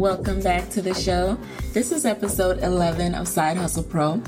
Welcome back to the show. This is episode 11 of Side Hustle Pro.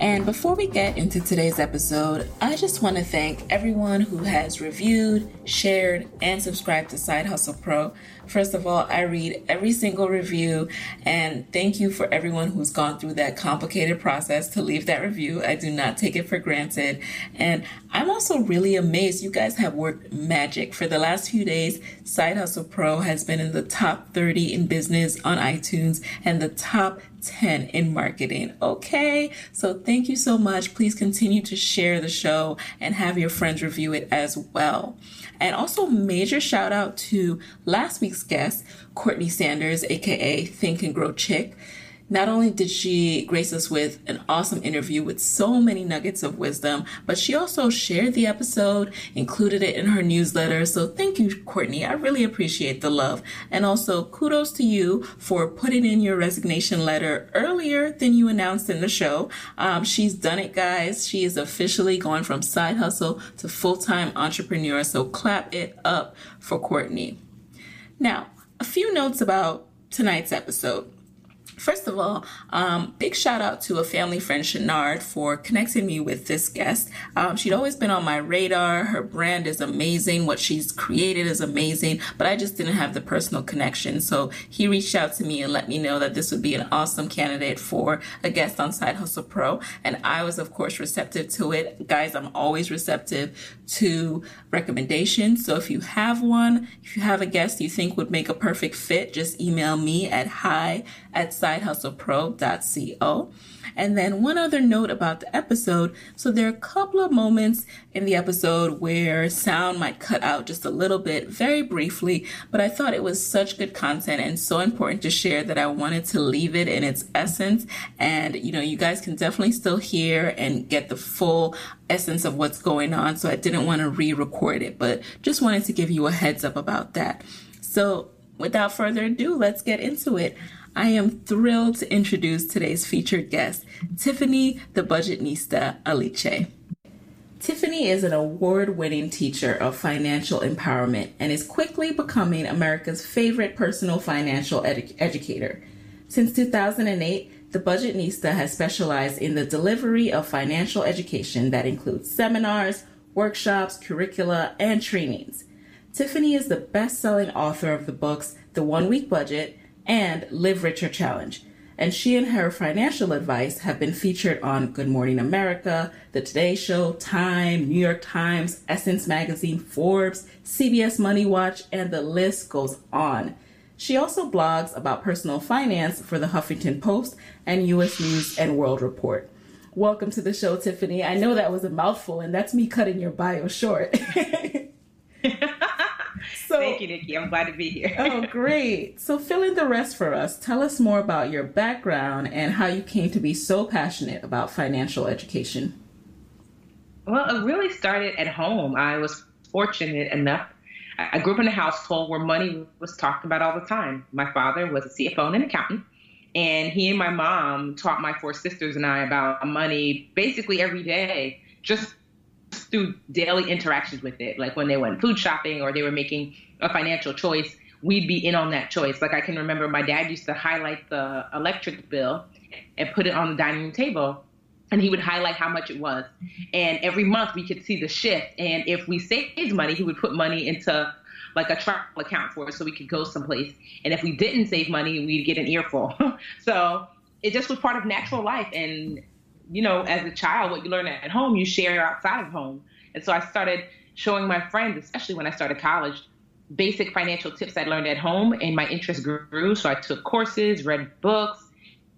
And before we get into today's episode, I just want to thank everyone who has reviewed, shared, and subscribed to Side Hustle Pro. First of all, I read every single review and thank you for everyone who's gone through that complicated process to leave that review. I do not take it for granted. And I'm also really amazed you guys have worked magic. For the last few days, Side Hustle Pro has been in the top 30 in business on iTunes and the top 10 in marketing. Okay. So thank you so much. Please continue to share the show and have your friends review it as well. And also major shout out to last week's guest, Courtney Sanders, aka Think and Grow Chick. Not only did she grace us with an awesome interview with so many nuggets of wisdom, but she also shared the episode, included it in her newsletter. So thank you, Courtney. I really appreciate the love. And also kudos to you for putting in your resignation letter earlier than you announced in the show. Um, she's done it, guys. She is officially going from side hustle to full-time entrepreneur. So clap it up for Courtney. Now, a few notes about tonight's episode. First of all, um, big shout out to a family friend, Shenard, for connecting me with this guest. Um, she'd always been on my radar. Her brand is amazing. What she's created is amazing, but I just didn't have the personal connection. So he reached out to me and let me know that this would be an awesome candidate for a guest on Side Hustle Pro. And I was, of course, receptive to it. Guys, I'm always receptive to recommendations. So if you have one, if you have a guest you think would make a perfect fit, just email me at hi at sidehustlepro.co. And then one other note about the episode. So there are a couple of moments in the episode where sound might cut out just a little bit, very briefly, but I thought it was such good content and so important to share that I wanted to leave it in its essence. And, you know, you guys can definitely still hear and get the full essence of what's going on. So I didn't want to re-record it, but just wanted to give you a heads up about that. So without further ado, let's get into it. I am thrilled to introduce today's featured guest, Tiffany the Budgetnista Aliche. Tiffany is an award winning teacher of financial empowerment and is quickly becoming America's favorite personal financial edu- educator. Since 2008, the Budgetnista has specialized in the delivery of financial education that includes seminars, workshops, curricula, and trainings. Tiffany is the best selling author of the books The One Week Budget and Live Richer Challenge and she and her financial advice have been featured on Good Morning America, The Today Show, Time, New York Times, Essence Magazine, Forbes, CBS Money Watch, and the list goes on. She also blogs about personal finance for the Huffington Post and US News and World Report. Welcome to the show, Tiffany. I know that was a mouthful, and that's me cutting your bio short. So, Thank you, Nikki. I'm glad to be here. oh, great. So, fill in the rest for us. Tell us more about your background and how you came to be so passionate about financial education. Well, it really started at home. I was fortunate enough. I grew up in a household where money was talked about all the time. My father was a CFO and an accountant, and he and my mom taught my four sisters and I about money basically every day, just through daily interactions with it. Like when they went food shopping or they were making a financial choice, we'd be in on that choice. Like I can remember my dad used to highlight the electric bill and put it on the dining room table. And he would highlight how much it was. And every month we could see the shift. And if we saved money, he would put money into like a travel account for us so we could go someplace. And if we didn't save money, we'd get an earful. so it just was part of natural life. And you know, as a child, what you learn at home, you share outside of home. And so I started showing my friends, especially when I started college, basic financial tips I learned at home, and my interest grew. So I took courses, read books,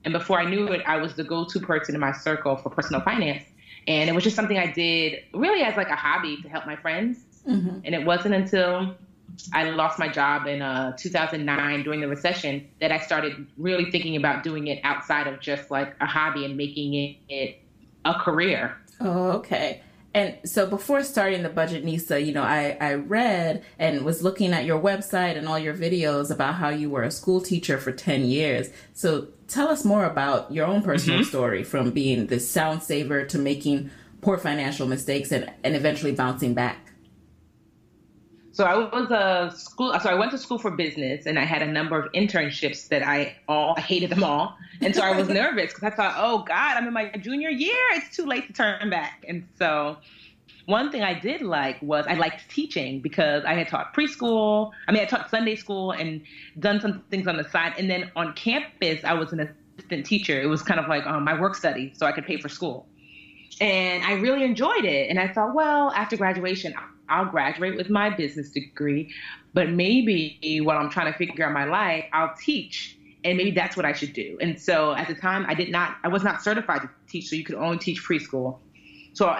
and before I knew it, I was the go-to person in my circle for personal finance. And it was just something I did really as like a hobby to help my friends. Mm-hmm. And it wasn't until I lost my job in uh, 2009 during the recession that I started really thinking about doing it outside of just like a hobby and making it, it a career. Oh, okay. And so before starting the Budgetnista, you know, I, I read and was looking at your website and all your videos about how you were a school teacher for 10 years. So tell us more about your own personal mm-hmm. story from being this sound saver to making poor financial mistakes and, and eventually bouncing back. So I was a school. So I went to school for business, and I had a number of internships that I all I hated them all, and so I was nervous because I thought, oh God, I'm in my junior year. It's too late to turn back. And so one thing I did like was I liked teaching because I had taught preschool. I mean, I taught Sunday school and done some things on the side. And then on campus, I was an assistant teacher. It was kind of like um, my work study, so I could pay for school. And I really enjoyed it. And I thought, well, after graduation, I'll graduate with my business degree, but maybe while I'm trying to figure out my life, I'll teach. And maybe that's what I should do. And so at the time, I did not, I was not certified to teach, so you could only teach preschool. So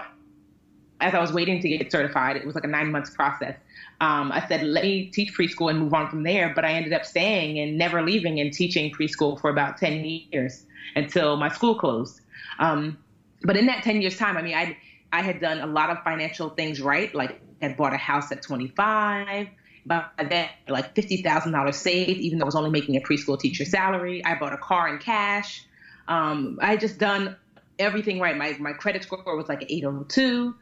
as I was waiting to get certified, it was like a nine months process. Um, I said, let me teach preschool and move on from there. But I ended up staying and never leaving and teaching preschool for about 10 years until my school closed. Um, but in that 10 years time, I mean, I, I had done a lot of financial things right, like had bought a house at 25. By then, like $50,000 saved, even though I was only making a preschool teacher salary. I bought a car in cash. Um, I had just done everything right. My, my credit score was like 802.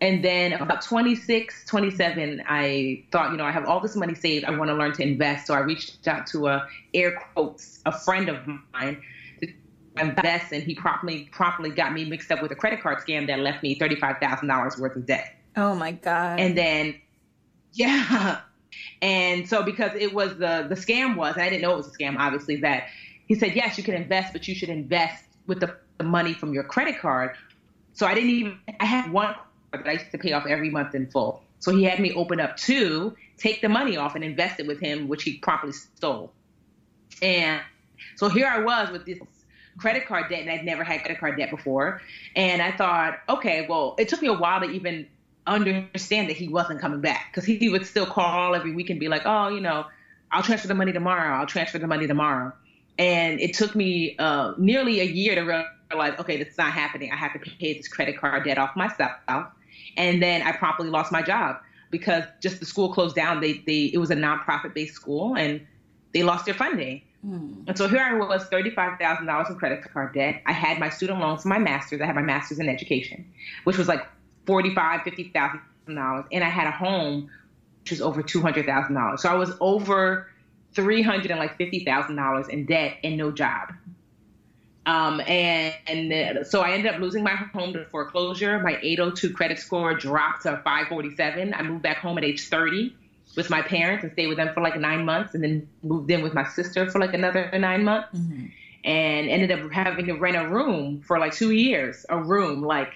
And then about 26, 27, I thought, you know, I have all this money saved. I want to learn to invest. So I reached out to a air quotes, a friend of mine to invest. And he promptly, promptly got me mixed up with a credit card scam that left me $35,000 worth of debt. Oh my god. And then yeah. And so because it was the the scam was, and I didn't know it was a scam, obviously, that he said, Yes, you can invest, but you should invest with the, the money from your credit card. So I didn't even I had one that I used to pay off every month in full. So he had me open up two, take the money off and invest it with him, which he promptly stole. And so here I was with this credit card debt, and I'd never had credit card debt before. And I thought, okay, well, it took me a while to even understand that he wasn't coming back because he would still call every week and be like, oh, you know, I'll transfer the money tomorrow. I'll transfer the money tomorrow. And it took me uh, nearly a year to realize, okay, this is not happening. I have to pay this credit card debt off myself. And then I promptly lost my job because just the school closed down. They, they, it was a nonprofit based school and they lost their funding. Mm. And so here I was, $35,000 in credit card debt. I had my student loans for my master's. I had my master's in education, which was like forty-five, fifty thousand dollars, and I had a home which was over two hundred thousand dollars. So I was over three hundred and like fifty thousand dollars in debt and no job. Um, and, and so I ended up losing my home to foreclosure. My 802 credit score dropped to 547. I moved back home at age 30 with my parents and stayed with them for like nine months, and then moved in with my sister for like another nine months, mm-hmm. and ended up having to rent a room for like two years. A room like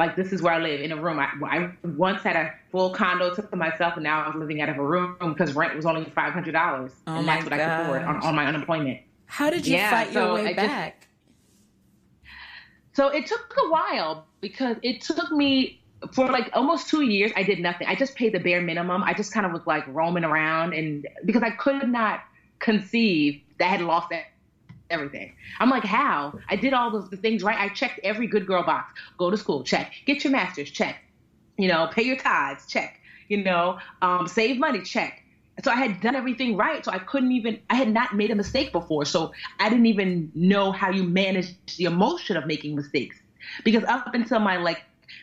like this is where I live in a room. I, I once had a full condo to myself, and now I was living out of a room because rent was only five hundred dollars, oh and that's what gosh. I could afford on, on my unemployment. How did you yeah, fight your way I back? Just, so it took a while because it took me for like almost two years. I did nothing. I just paid the bare minimum. I just kind of was like roaming around, and because I could not conceive that I had lost everything. I'm like, how? I did all of the things right. I checked every good girl box. Go to school, check. Get your master's, check. You know, pay your tithes, check. You know, um, save money, check so I had done everything right. So I couldn't even, I had not made a mistake before. So I didn't even know how you manage the emotion of making mistakes. Because up until my like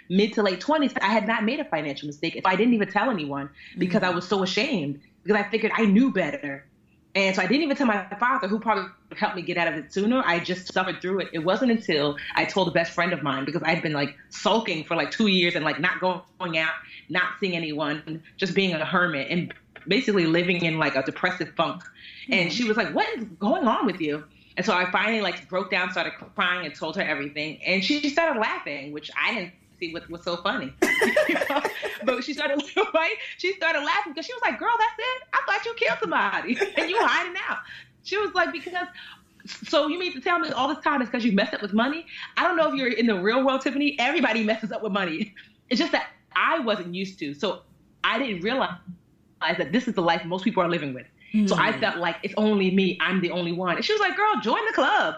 mid to late 20s, I had not made a financial mistake. If I didn't even tell anyone because I was so ashamed because I figured I knew better. And so I didn't even tell my father, who probably helped me get out of it sooner. I just suffered through it. It wasn't until I told a best friend of mine because I'd been like sulking for like two years and like not going out, not seeing anyone, just being a hermit. And basically living in like a depressive funk. And she was like, What is going on with you? And so I finally like broke down, started crying, and told her everything. And she started laughing, which I didn't see what was so funny. but she started right. She started laughing because she was like, "Girl, that's it. I thought you killed somebody, and you hiding out." She was like, "Because." So you mean to tell me all this time is because you messed up with money? I don't know if you're in the real world, Tiffany. Everybody messes up with money. It's just that I wasn't used to. So I didn't realize that this is the life most people are living with. Mm. So I hmm. felt like it's only me. I'm the only one. And she was like, girl, join the club.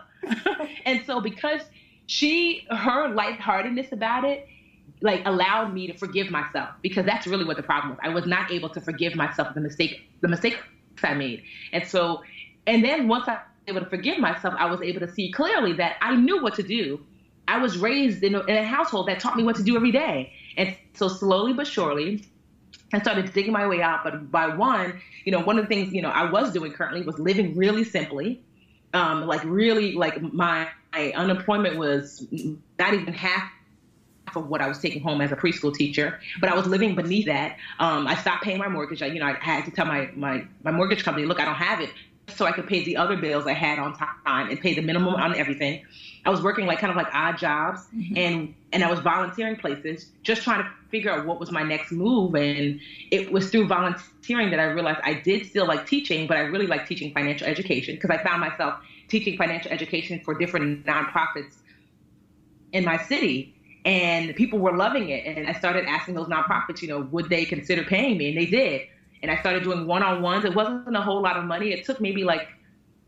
and so because she, her lightheartedness about it, like allowed me to forgive myself because that's really what the problem was. I was not able to forgive myself the mistake, the mistakes I made. And so, and then once I was able to forgive myself, I was able to see clearly that I knew what to do. I was raised in a, in a household that taught me what to do every day. And so slowly but surely, I started digging my way out. But by one, you know, one of the things, you know, I was doing currently was living really simply. Um, like really like my, my unemployment was not even half of what I was taking home as a preschool teacher, but I was living beneath that. Um, I stopped paying my mortgage. I, you know, I had to tell my, my, my mortgage company, look, I don't have it so I could pay the other bills I had on time and pay the minimum on everything. I was working like kind of like odd jobs mm-hmm. and and I was volunteering places, just trying to figure out what was my next move. And it was through volunteering that I realized I did still like teaching, but I really like teaching financial education because I found myself teaching financial education for different nonprofits in my city. And people were loving it. And I started asking those nonprofits, you know, would they consider paying me? And they did. And I started doing one on ones. It wasn't a whole lot of money. It took maybe like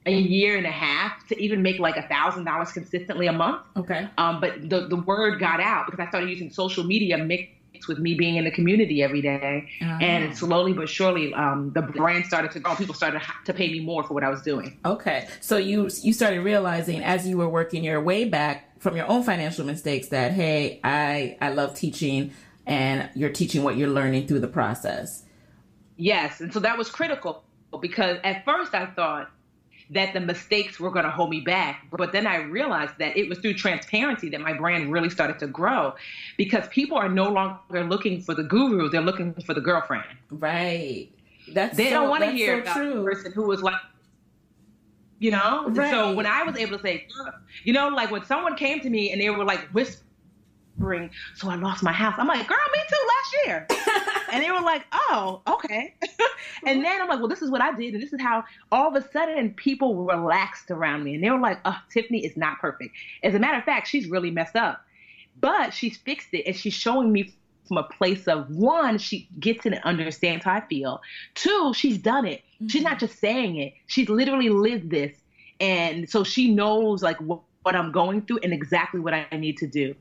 a year and a half to even make like a thousand dollars consistently a month. Okay. Um, but the the word got out because I started using social media mixed with me being in the community every day. Uh-huh. and slowly but surely, um, the brand started to grow. People started to pay me more for what I was doing. Okay, so you you started realizing as you were working your way back from your own financial mistakes that hey, I I love teaching, and you're teaching what you're learning through the process. Yes, and so that was critical because at first I thought that the mistakes were going to hold me back. But then I realized that it was through transparency that my brand really started to grow because people are no longer looking for the guru, they're looking for the girlfriend. Right. That's they so, don't want to hear so about true. the person who was like you know? Right. So when I was able to say, you know, like when someone came to me and they were like whispering, so I lost my house. I'm like, girl, me too last year. and they were like, oh, okay. and then I'm like, well, this is what I did. And this is how all of a sudden people relaxed around me. And they were like, oh, Tiffany is not perfect. As a matter of fact, she's really messed up. But she's fixed it and she's showing me from a place of one, she gets it and understands how I feel. Two, she's done it. Mm-hmm. She's not just saying it, she's literally lived this. And so she knows like what, what I'm going through and exactly what I need to do.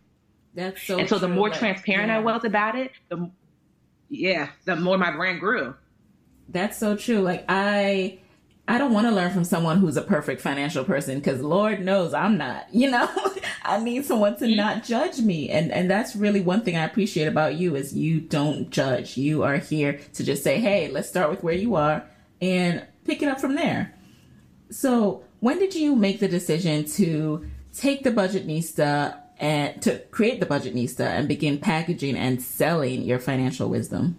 That's so And so true. the more like, transparent yeah. I was about it, the yeah, the more my brand grew. That's so true. Like I I don't want to learn from someone who's a perfect financial person because Lord knows I'm not. You know, I need someone to mm-hmm. not judge me, and and that's really one thing I appreciate about you is you don't judge. You are here to just say, hey, let's start with where you are and pick it up from there. So, when did you make the decision to take the Budgetnista and to create the Budgetnista and begin packaging and selling your financial wisdom?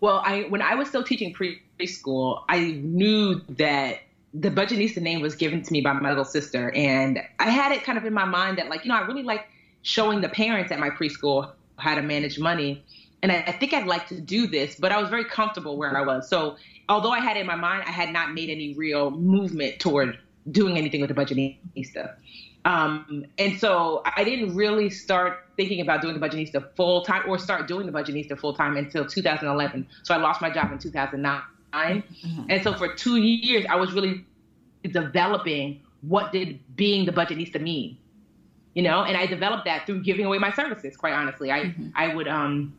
Well, I when I was still teaching preschool, I knew that the Budgetnista name was given to me by my little sister, and I had it kind of in my mind that like you know I really like showing the parents at my preschool how to manage money, and I, I think I'd like to do this, but I was very comfortable where I was. So although I had it in my mind, I had not made any real movement toward doing anything with the Budgetnista. Um, and so I didn't really start thinking about doing the Budgetnista full time or start doing the Budgetnista full time until 2011. So I lost my job in 2009. Mm-hmm. And so for two years, I was really developing what did being the Budgetnista mean, you know, and I developed that through giving away my services. Quite honestly, I mm-hmm. I would um,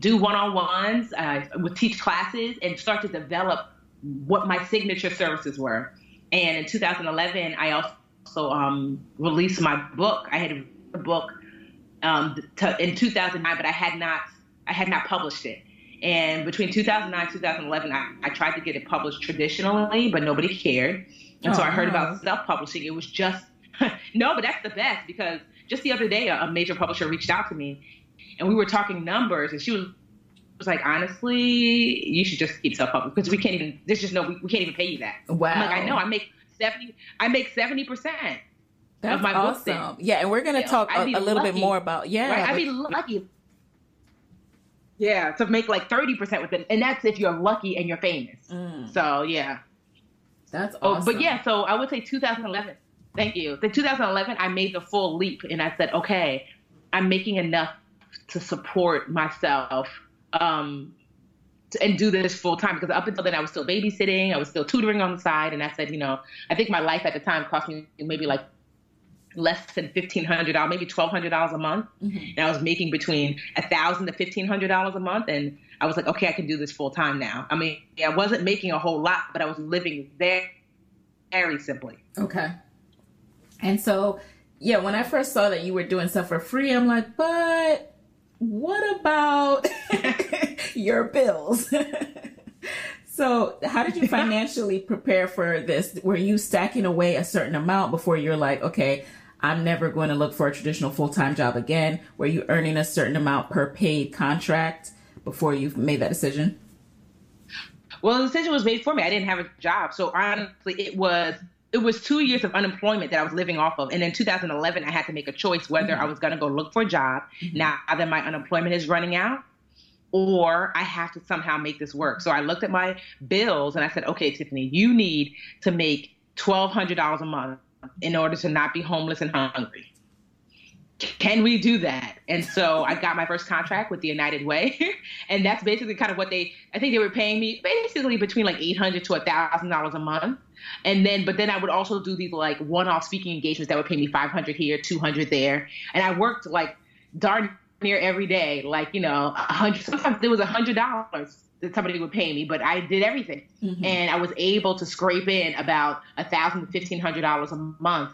do one-on-ones, uh, would teach classes, and start to develop what my signature services were. And in 2011, I also also um, released my book. I had a book um, to, in 2009, but I had not I had not published it. And between 2009 and 2011, I, I tried to get it published traditionally, but nobody cared. And oh, so I heard about self-publishing. It was just no, but that's the best because just the other day, a, a major publisher reached out to me, and we were talking numbers, and she was was like, honestly, you should just keep self-publishing because we can't even. There's just no. We, we can't even pay you that. Wow. I'm like, I know. I make seventy. I make seventy percent of my awesome. book. Yeah, and we're gonna talk a, a, little lucky, bit more about yeah. Right? I'd be lucky. Yeah, to make like thirty percent with it, and that's if you're lucky and you're famous. Mm. So yeah, that's awesome. Oh, but yeah, so I would say 2011. Thank you. The 2011, I made the full leap, and I said, okay, I'm making enough to support myself um, and do this full time because up until then I was still babysitting, I was still tutoring on the side, and I said, you know, I think my life at the time cost me maybe like less than fifteen hundred dollars, maybe twelve hundred dollars a month, mm-hmm. and I was making between a thousand to fifteen hundred dollars a month, and I was like, okay, I can do this full time now. I mean, I wasn't making a whole lot, but I was living very, very simply. Okay, and so yeah, when I first saw that you were doing stuff for free, I'm like, but what about your bills? so, how did you financially prepare for this? Were you stacking away a certain amount before you're like, okay, I'm never going to look for a traditional full time job again? Were you earning a certain amount per paid contract before you made that decision? Well, the decision was made for me. I didn't have a job. So, honestly, it was it was two years of unemployment that I was living off of. And in 2011, I had to make a choice whether mm-hmm. I was going to go look for a job mm-hmm. now that my unemployment is running out, or I have to somehow make this work. So I looked at my bills and I said, okay, Tiffany, you need to make $1,200 a month in order to not be homeless and hungry can we do that? And so I got my first contract with the United Way, and that's basically kind of what they. I think they were paying me basically between like eight hundred to thousand dollars a month, and then but then I would also do these like one-off speaking engagements that would pay me five hundred here, two hundred there, and I worked like darn near every day, like you know, a hundred. Sometimes there was a hundred dollars that somebody would pay me, but I did everything, mm-hmm. and I was able to scrape in about a thousand to fifteen hundred dollars a month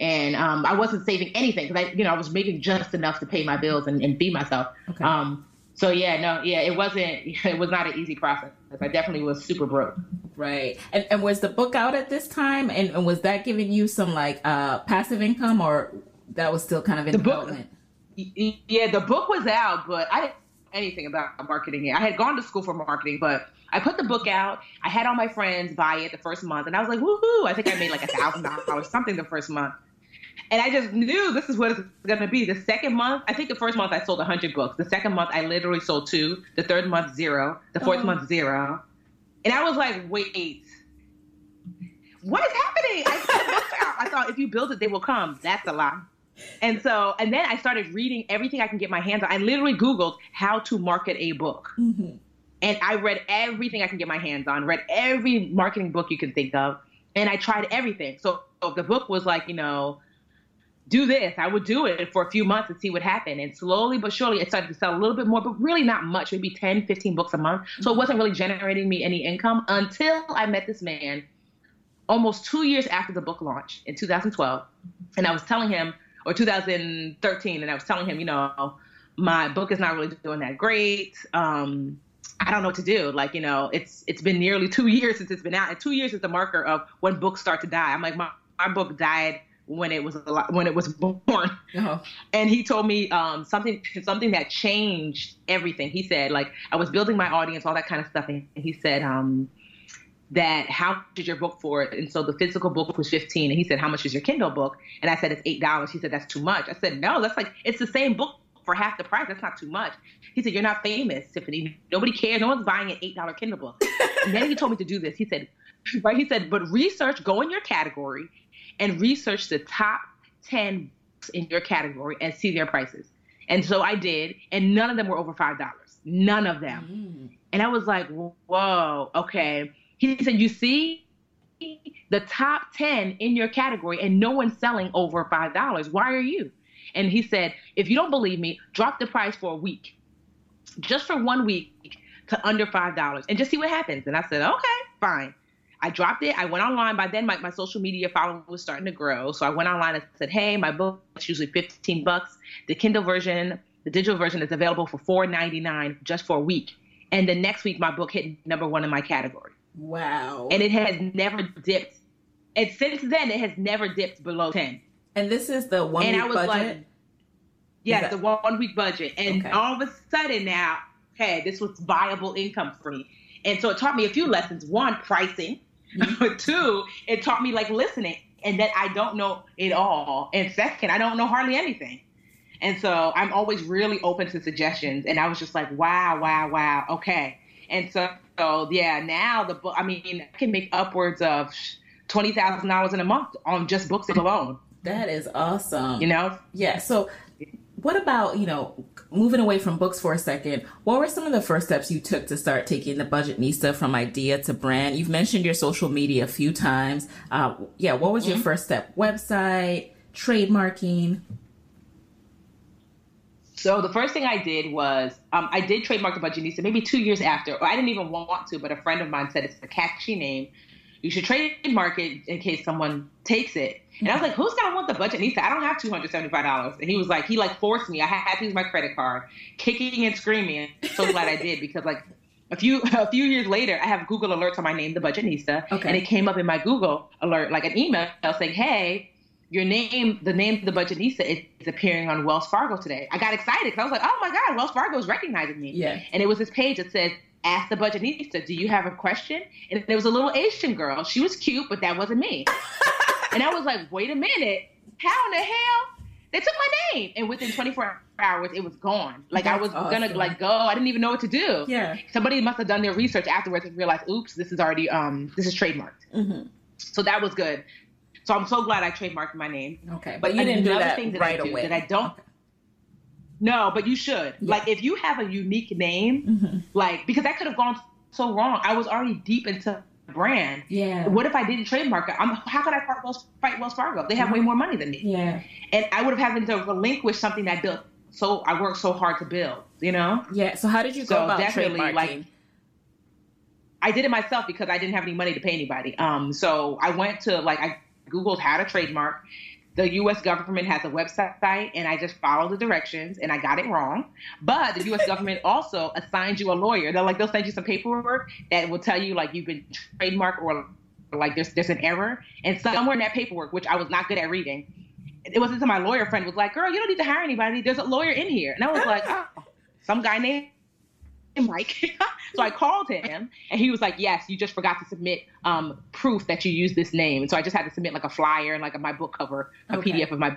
and um, I wasn't saving anything because I, you know, I was making just enough to pay my bills and, and feed myself. Okay. Um, so yeah, no, yeah, it wasn't. It was not an easy process. I definitely was super broke. Right. And, and was the book out at this time? And, and was that giving you some like uh, passive income, or that was still kind of in the development? Book, yeah, the book was out, but I didn't know anything about marketing it. I had gone to school for marketing, but I put the book out. I had all my friends buy it the first month, and I was like, woohoo! I think I made like a thousand dollars, something the first month. And I just knew this is what it's going to be. The second month, I think the first month I sold 100 books. The second month, I literally sold two. The third month, zero. The fourth oh. month, zero. And I was like, wait, what is happening? I put the books out. I thought if you build it, they will come. That's a lie. And so, and then I started reading everything I can get my hands on. I literally Googled how to market a book. Mm-hmm. And I read everything I can get my hands on, read every marketing book you can think of. And I tried everything. So, so the book was like, you know, do this. I would do it for a few months and see what happened. And slowly but surely, it started to sell a little bit more, but really not much, maybe 10, 15 books a month. So it wasn't really generating me any income until I met this man almost two years after the book launch in 2012. And I was telling him, or 2013, and I was telling him, you know, my book is not really doing that great. Um, I don't know what to do. Like, you know, it's it's been nearly two years since it's been out, and two years is the marker of when books start to die. I'm like, my, my book died when it was when it was born, uh-huh. and he told me um, something something that changed everything. He said, like, I was building my audience, all that kind of stuff, and he said, um, that how much is your book for? It and so the physical book was 15. And he said, how much is your Kindle book? And I said, it's $8. He said, that's too much. I said, no, that's like, it's the same book for half the price. That's not too much. He said, you're not famous, Tiffany. Nobody cares. No one's buying an $8 Kindle book. and then he told me to do this. He said, right? He said, but research, go in your category and research the top 10 books in your category and see their prices. And so I did, and none of them were over $5. None of them. Mm. And I was like, whoa, okay he said, You see the top 10 in your category and no one's selling over $5. Why are you? And he said, If you don't believe me, drop the price for a week, just for one week to under $5 and just see what happens. And I said, Okay, fine. I dropped it. I went online. By then, my, my social media following was starting to grow. So I went online and said, Hey, my book is usually 15 bucks. The Kindle version, the digital version is available for $4.99 just for a week. And the next week, my book hit number one in my category. Wow. And it has never dipped. And since then, it has never dipped below 10. And this is the one and week I was budget? Like, yeah, that... the one week budget. And okay. all of a sudden now, hey, this was viable income for me. And so it taught me a few lessons. One, pricing. Mm-hmm. Two, it taught me like listening and that I don't know it all. And second, I don't know hardly anything. And so I'm always really open to suggestions. And I was just like, wow, wow, wow. Okay. And so so yeah, now the book. I mean, I can make upwards of twenty thousand dollars in a month on just books alone. That is awesome. You know? Yeah. So, what about you know moving away from books for a second? What were some of the first steps you took to start taking the Budgetnista from idea to brand? You've mentioned your social media a few times. Uh, yeah. What was your mm-hmm. first step? Website, trademarking. So the first thing I did was um, I did trademark the Budgetnista maybe two years after. Or I didn't even want to, but a friend of mine said it's a catchy name. You should trademark it in case someone takes it. And I was like, who's gonna want the Budgetnista? I don't have two hundred seventy five dollars. And he was like, he like forced me. I had to use my credit card, kicking and screaming. So glad I did because like a few a few years later, I have Google alerts on my name, the Budgetnista, okay. and it came up in my Google alert like an email saying, hey your name, the name of the Budgetnista is, is appearing on Wells Fargo today. I got excited because I was like, oh my God, Wells Fargo is recognizing me. Yeah. And it was this page that said, ask the Budgetnista, do you have a question? And there was a little Asian girl. She was cute, but that wasn't me. and I was like, wait a minute, how in the hell? They took my name. And within 24 hours, it was gone. Like That's I was awesome. gonna like go. I didn't even know what to do. Yeah. Somebody must have done their research afterwards and realized, oops, this is already um this is trademarked. Mm-hmm. So that was good. So I'm so glad I trademarked my name. Okay, but you didn't do that thing that right I do, away. That I don't. Okay. No, but you should. Yeah. Like if you have a unique name, mm-hmm. like because that could have gone so wrong. I was already deep into brand. Yeah. What if I didn't trademark it? I'm, how could I fight Wells, fight Wells Fargo? They have way more money than me. Yeah. And I would have had to relinquish something that I built. So I worked so hard to build. You know. Yeah. So how did you go so about definitely, trademarking? Like, I did it myself because I didn't have any money to pay anybody. Um. So I went to like I Googled how to trademark. The US government has a website and I just followed the directions and I got it wrong. But the US government also assigns you a lawyer. They're like they'll send you some paperwork that will tell you like you've been trademarked or like there's there's an error. And somewhere in that paperwork, which I was not good at reading, it wasn't until my lawyer friend was like, Girl, you don't need to hire anybody. There's a lawyer in here. And I was like, Oh, some guy named Mike. so I called him and he was like, yes, you just forgot to submit um, proof that you use this name. And so I just had to submit like a flyer and like a, my book cover, a okay. PDF of my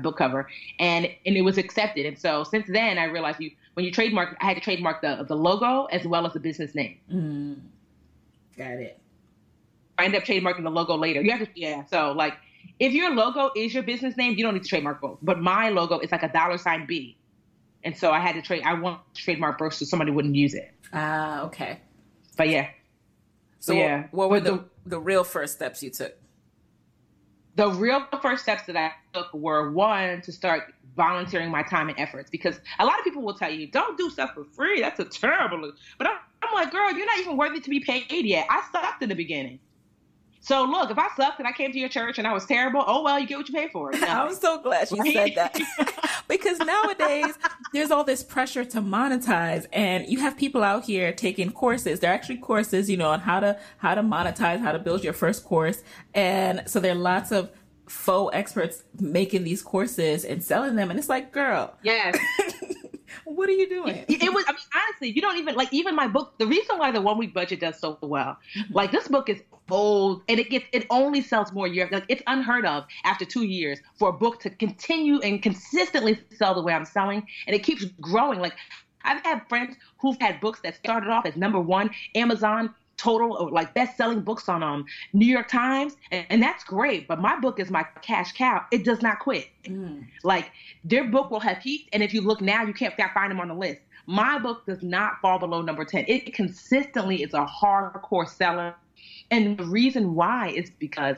book cover. And, and it was accepted. And so since then I realized you, when you trademark, I had to trademark the, the logo as well as the business name. Mm. Got it. I ended up trademarking the logo later. You have to, yeah. So like, if your logo is your business name, you don't need to trademark both. But my logo is like a dollar sign B. And so I had to trade. I want to trademark Brooks so somebody wouldn't use it. Ah, uh, okay. But yeah. So yeah, what, what were the, the, the real first steps you took? the real first steps that I took were one to start volunteering my time and efforts because a lot of people will tell you don't do stuff for free. That's a terrible. But I'm, I'm like, girl, you're not even worthy to be paid yet. I sucked in the beginning. So look, if I sucked and I came to your church and I was terrible, oh well, you get what you pay for. I'm so glad you said that because nowadays there's all this pressure to monetize, and you have people out here taking courses. They're actually courses, you know, on how to how to monetize, how to build your first course, and so there are lots of faux experts making these courses and selling them, and it's like, girl, yes. what are you doing? It, it, was, I mean, honestly, you don't even like even my book. The reason why the one week budget does so well, like this book is old and it gets it only sells more year. Like it's unheard of after two years for a book to continue and consistently sell the way I'm selling, and it keeps growing. Like I've had friends who've had books that started off as number one Amazon total like best selling books on um New York Times and, and, that's great but my book is my cash cow. It does not quit. Mm. like their book will have peaked and if you look now you can't find them on the list. My book does not fall below number 10 it consistently is a hardcore seller and the reason why is because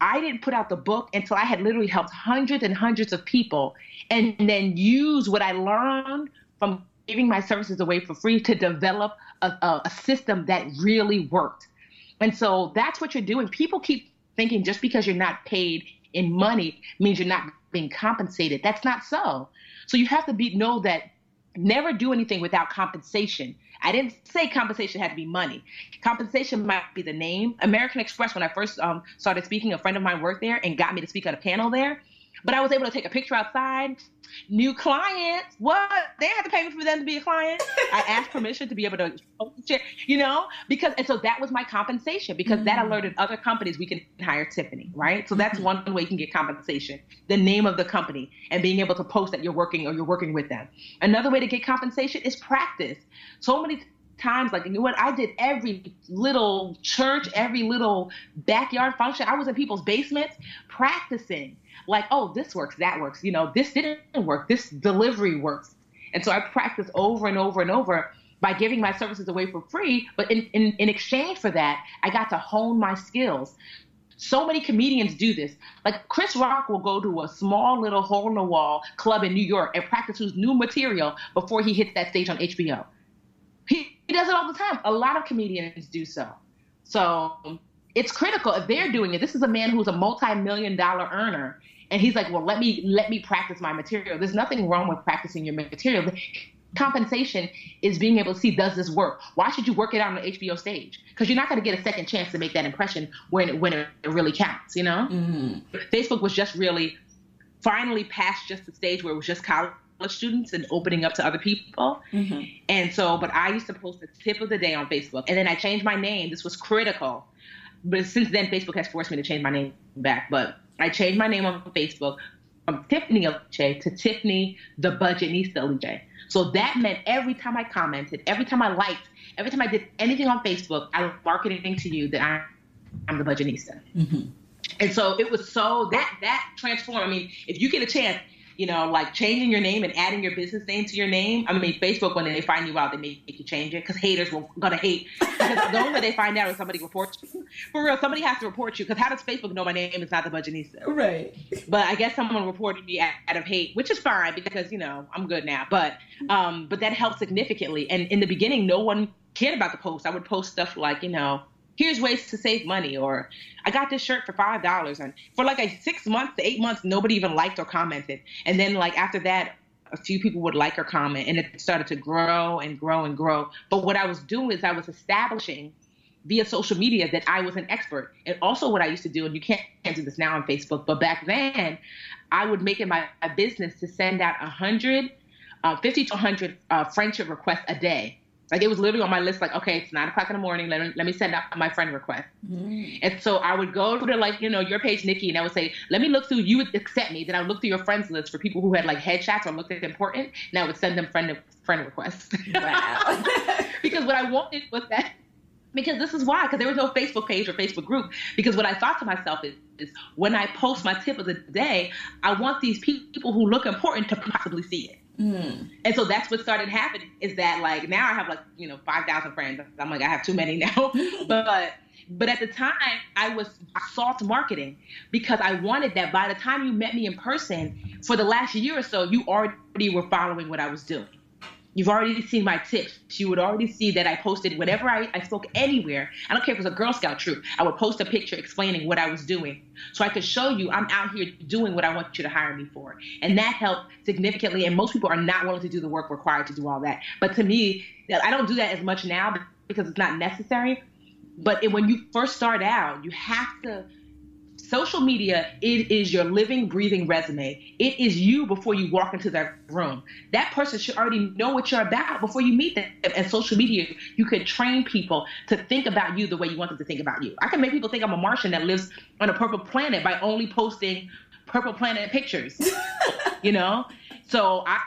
I didn't put out the book until I had literally helped hundreds and hundreds of people and then use what I learned from giving my services away for free to develop a, a, system that really worked. And so that's what you're doing. People keep thinking just because you're not paid in money means you're not being compensated. That's not so. So you have to be know that never do anything without compensation. I didn't say compensation had to be money. Compensation might be the name. American Express, when I first um, started speaking, a friend of mine worked there and got me to speak on a panel there. But I was able to take a picture outside. New clients, what? They had to pay me for them to be a client. I asked permission to be able to, you know, because and so that was my compensation because mm-hmm. that mm. alerted other companies we can hire Tiffany, right? So that's mm-hmm. one way you can get compensation: the name of the company and being able to post that you're working or you're working with them. Another way to get compensation is practice. So many times like you know what I did every little church, every little backyard function. I was in people's basements practicing like, oh, this works, that works. You know, this didn't work, this delivery works. And so I practice over and over and over by giving my services away for free. But in, in, in exchange for that, I got to hone my skills. So many comedians do this. Like Chris Rock will go to a small little hole in the wall club in New York and practice his new material before he hits that stage on HBO. He, he does it all the time. A lot of comedians do so. So it's critical if they're doing it. This is a man who's a multi-million dollar earner and he's like, well, let me let me practice my material. There's nothing wrong with practicing your material. compensation is being able to see does this work? Why should you work it out on the HBO stage? Because you're not going to get a second chance to make that impression when when it really counts. You know, mm-hmm. Facebook was just really finally past just the stage where it was just college students and opening up to other people. Mm-hmm. And so, but I used to post the tip of the day on Facebook, and then I changed my name. This was critical, but since then, Facebook has forced me to change my name back. But I changed my name on Facebook from Tiffany Aliche to Tiffany the Budgetnista Aliche. So that meant every time I commented, every time I liked, every time I did anything on Facebook, I was marketing to you that I'm the Budgetnista. Mm-hmm. And so it was so that that transformed. I mean, if you get a chance, you know, like changing your name and adding your business name to your name. I mean, Facebook, when they find you out, they make you change it because haters will gonna hate. Because the only way they find out is somebody reports you. For real, somebody has to report you. Because how does Facebook know my name is not the Budgetnista? Right. But I guess someone reported me out of hate, which is fine because you know I'm good now. But um, but that helped significantly. And in the beginning, no one cared about the post. I would post stuff like you know here's ways to save money or i got this shirt for five dollars and for like a six months to eight months nobody even liked or commented. And then like after that a few people would like or comment and it started to grow and grow and grow. But what i was doing is i was establishing via social media that i was an expert. And also what i used to do and you can't, can't do this now on facebook but back then i would make it my, my business to send out 100 uh, 50 to 100 uh, friendship requests a day like it was literally on my list, like, okay, it's nine o'clock in the morning. Let me, let me send out my friend request. Mm. And so I would go to like, you know, your page, Nikki, and I would say, let me look through, you would accept me. Then I would look through your friends list for people who had like headshots or looked at important. And I would send them friend friend requests. Wow. because what I wanted was that because this is why because there was no facebook page or facebook group because what i thought to myself is, is when i post my tip of the day i want these people who look important to possibly see it Mm. And so that's what started happening is that like now I have like, you know, 5,000 friends. I'm like, I have too many now. but But at the time, I was soft marketing because I wanted that by the time you met me in person for the last year or so, you already were following what I was doing. You've already seen my tips. You would already see that I posted whenever I, I spoke anywhere. I don't care if it was a Girl Scout troop. I would post a picture explaining what I was doing. So I could show you I'm out here doing what I want you to hire me for. And that helped significantly. And most people are not willing to do the work required to do all that. But to me, I don't do that as much now because it's not necessary. But when you first start out, you have to social media it is your living breathing resume. It is you before you walk into that room. That person should already know what you're about before you meet them. And social media you can train people to think about you the way you want them to think about you. I can make people think i'm a martian that lives on a purple planet by only posting purple planet pictures you know so I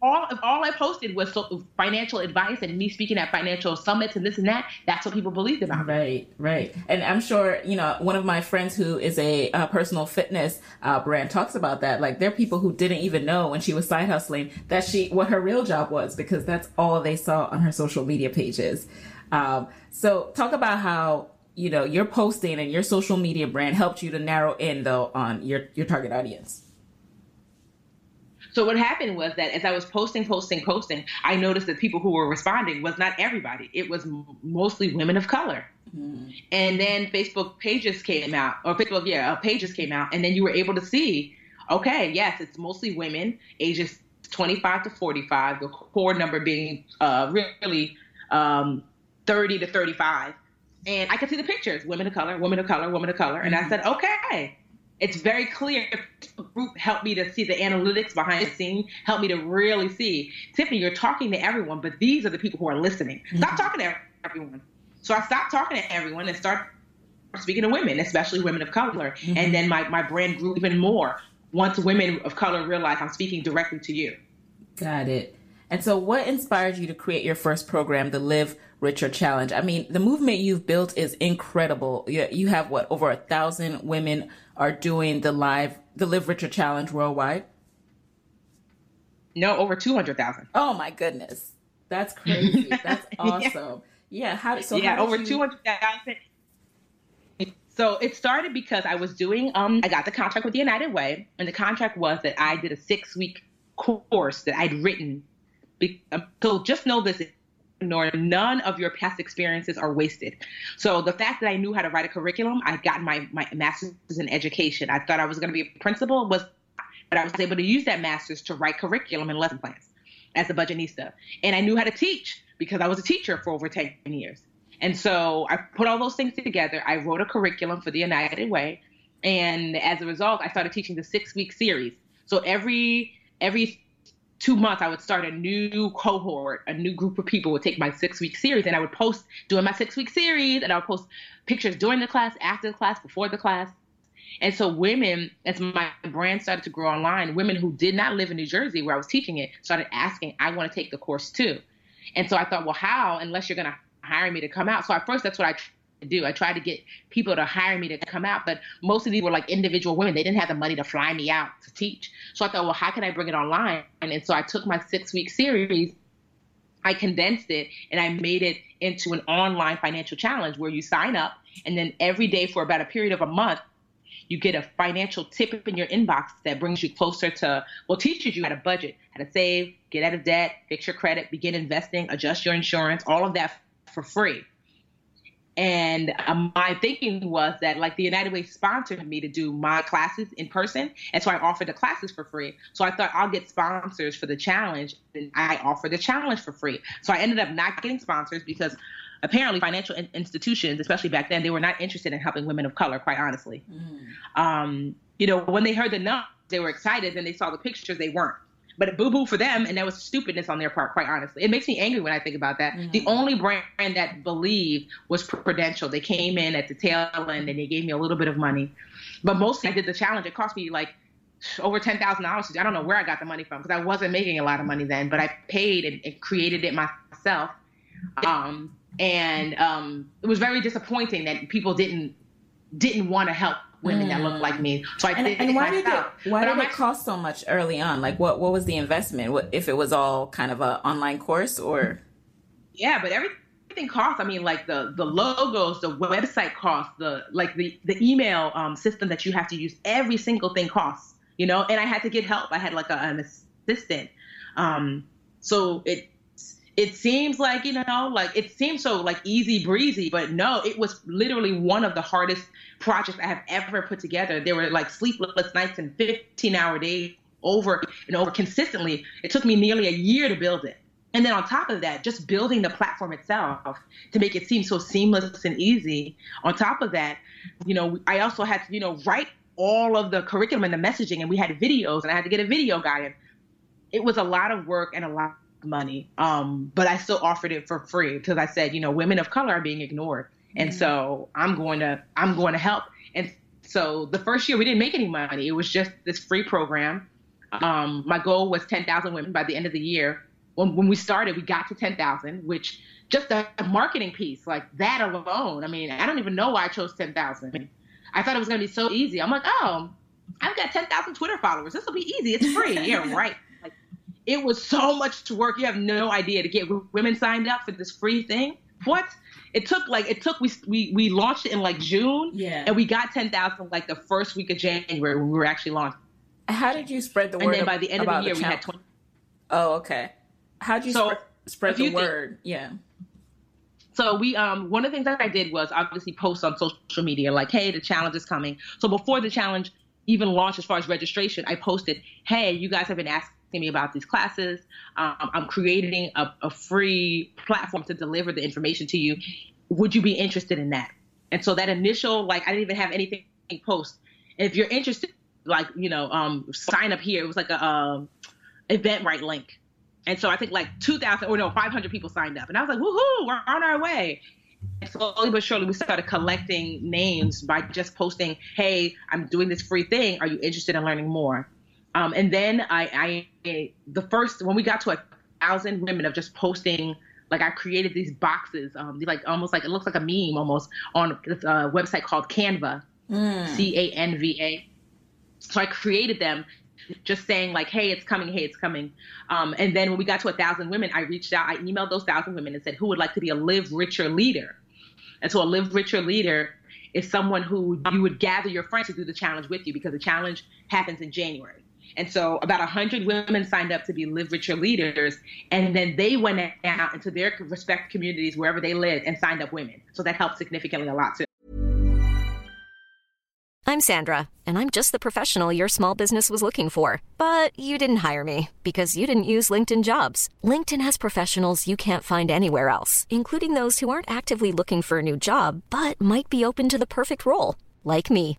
all all I posted was so, financial advice and me speaking at financial summits and this and that. That's what people believed about. Right, right. And I'm sure you know one of my friends who is a uh, personal fitness uh, brand talks about that. Like there are people who didn't even know when she was side hustling that she what her real job was because that's all they saw on her social media pages. Um, so talk about how you know your posting and your social media brand helped you to narrow in though on your your target audience. So what happened was that as I was posting, posting, posting, I noticed that people who were responding was not everybody. It was mostly women of color. Mm-hmm. And then Facebook pages came out, or Facebook, yeah, uh, pages came out, and then you were able to see, okay, yes, it's mostly women, ages 25 to 45, the core number being uh, really um, 30 to 35. And I could see the pictures, women of color, women of color, women of color. And I mm-hmm. said, okay, it's very clear. Group helped me to see the analytics behind the scene, helped me to really see. Tiffany, you're talking to everyone, but these are the people who are listening. Stop mm-hmm. talking to everyone. So I stopped talking to everyone and start speaking to women, especially women of color. Mm-hmm. And then my, my brand grew even more once women of color realized I'm speaking directly to you. Got it. And so, what inspired you to create your first program, the Live Richer Challenge? I mean, the movement you've built is incredible. You, you have what, over a thousand women are doing the live the Live Richer Challenge worldwide? No, over two hundred thousand. Oh my goodness, that's crazy. That's awesome. yeah. yeah. How so? Yeah, how over you... two hundred thousand. So it started because I was doing. Um, I got the contract with the United Way, and the contract was that I did a six week course that I'd written. Um, so just know this: nor none of your past experiences are wasted. So the fact that I knew how to write a curriculum, I got my, my master's in education. I thought I was going to be a principal, was, but I was able to use that master's to write curriculum and lesson plans as a budgetnista. And I knew how to teach because I was a teacher for over 10 years. And so I put all those things together. I wrote a curriculum for the United Way. And as a result, I started teaching the six week series. So every every two months, I would start a new cohort, a new group of people would take my six week series, and I would post during my six week series, and I would post pictures during the class, after the class, before the class. And so, women, as my brand started to grow online, women who did not live in New Jersey where I was teaching it started asking, I want to take the course too. And so I thought, well, how, unless you're going to hire me to come out? So at first, that's what I do. I tried to get people to hire me to come out, but most of these were like individual women. They didn't have the money to fly me out to teach. So I thought, well, how can I bring it online? And so I took my six week series, I condensed it, and I made it into an online financial challenge where you sign up, and then every day for about a period of a month, you get a financial tip in your inbox that brings you closer to, well, teaches you how to budget, how to save, get out of debt, fix your credit, begin investing, adjust your insurance, all of that for free. And um, my thinking was that like the United Way sponsored me to do my classes in person. And so I offered the classes for free. So I thought I'll get sponsors for the challenge. And I offered the challenge for free. So I ended up not getting sponsors because apparently financial in- institutions, especially back then, they were not interested in helping women of color, quite honestly. Mm. Um, you know, when they heard the numbers, they were excited. Then they saw the pictures, they weren't but boo boo for them, and that was stupidness on their part, quite honestly. It makes me angry when I think about that. Mm-hmm. The only brand that believed was Prudential. They came in at the tail end and they gave me a little bit of money, but mostly I did the challenge. It cost me like over ten thousand dollars. I don't know where I got the money from because I wasn't making a lot of money then, but I paid and, and created it myself. Um, and um, it was very disappointing that people didn't didn't want to help women mm. that look like me. So I and, did and why did it why did it cost so much early on? Like what what was the investment? What if it was all kind of a online course or? Yeah, but everything everything costs. I mean, like the the logos, the website costs, the like the the email um, system that you have to use. Every single thing costs, you know. And I had to get help. I had like a, an assistant. Um, so it it seems like you know like it seems so like easy breezy but no it was literally one of the hardest projects i have ever put together. There were like sleepless nights and 15 hour days over and over consistently. It took me nearly a year to build it. And then on top of that just building the platform itself to make it seem so seamless and easy. On top of that you know i also had to you know write all of the curriculum and the messaging and we had videos and i had to get a video guy it was a lot of work and a lot money. Um, but I still offered it for free because I said, you know, women of color are being ignored. And mm-hmm. so I'm going to I'm going to help. And so the first year we didn't make any money. It was just this free program. Um, my goal was 10,000 women by the end of the year. When, when we started, we got to 10,000, which just a, a marketing piece like that alone. I mean, I don't even know why I chose 10,000. I thought it was going to be so easy. I'm like, oh, I've got 10,000 Twitter followers. This will be easy. It's free. yeah, right it was so much to work. You have no idea to get women signed up for this free thing. What? It took like it took we we we launched it in like June. Yeah. And we got ten thousand like the first week of January when we were actually launched. How did you spread the word? And then by the end of the year, the we had twenty. Oh, okay. How did you so, spread, spread the word? yeah. So we um one of the things that I did was obviously post on social media like, hey, the challenge is coming. So before the challenge even launched as far as registration, I posted, hey, you guys have been asking me about these classes. Um, I'm creating a, a free platform to deliver the information to you. Would you be interested in that? And so that initial, like, I didn't even have anything post. If you're interested, like, you know, um, sign up here. It was like a um, Eventbrite link. And so I think like 2,000 or no, 500 people signed up. And I was like, woohoo, we're on our way. And slowly but surely, we started collecting names by just posting, hey, I'm doing this free thing. Are you interested in learning more? Um, and then I, I, the first when we got to a thousand women of just posting, like I created these boxes, um, like almost like it looks like a meme almost on this uh, website called Canva, mm. C A N V A. So I created them, just saying like, "Hey, it's coming! Hey, it's coming!" Um, and then when we got to a thousand women, I reached out, I emailed those thousand women and said, "Who would like to be a Live Richer leader?" And so a Live Richer leader is someone who you would gather your friends to do the challenge with you because the challenge happens in January. And so about 100 women signed up to be Live Richer leaders. And then they went out into their respective communities, wherever they lived, and signed up women. So that helped significantly a lot too. I'm Sandra, and I'm just the professional your small business was looking for. But you didn't hire me because you didn't use LinkedIn jobs. LinkedIn has professionals you can't find anywhere else, including those who aren't actively looking for a new job, but might be open to the perfect role, like me.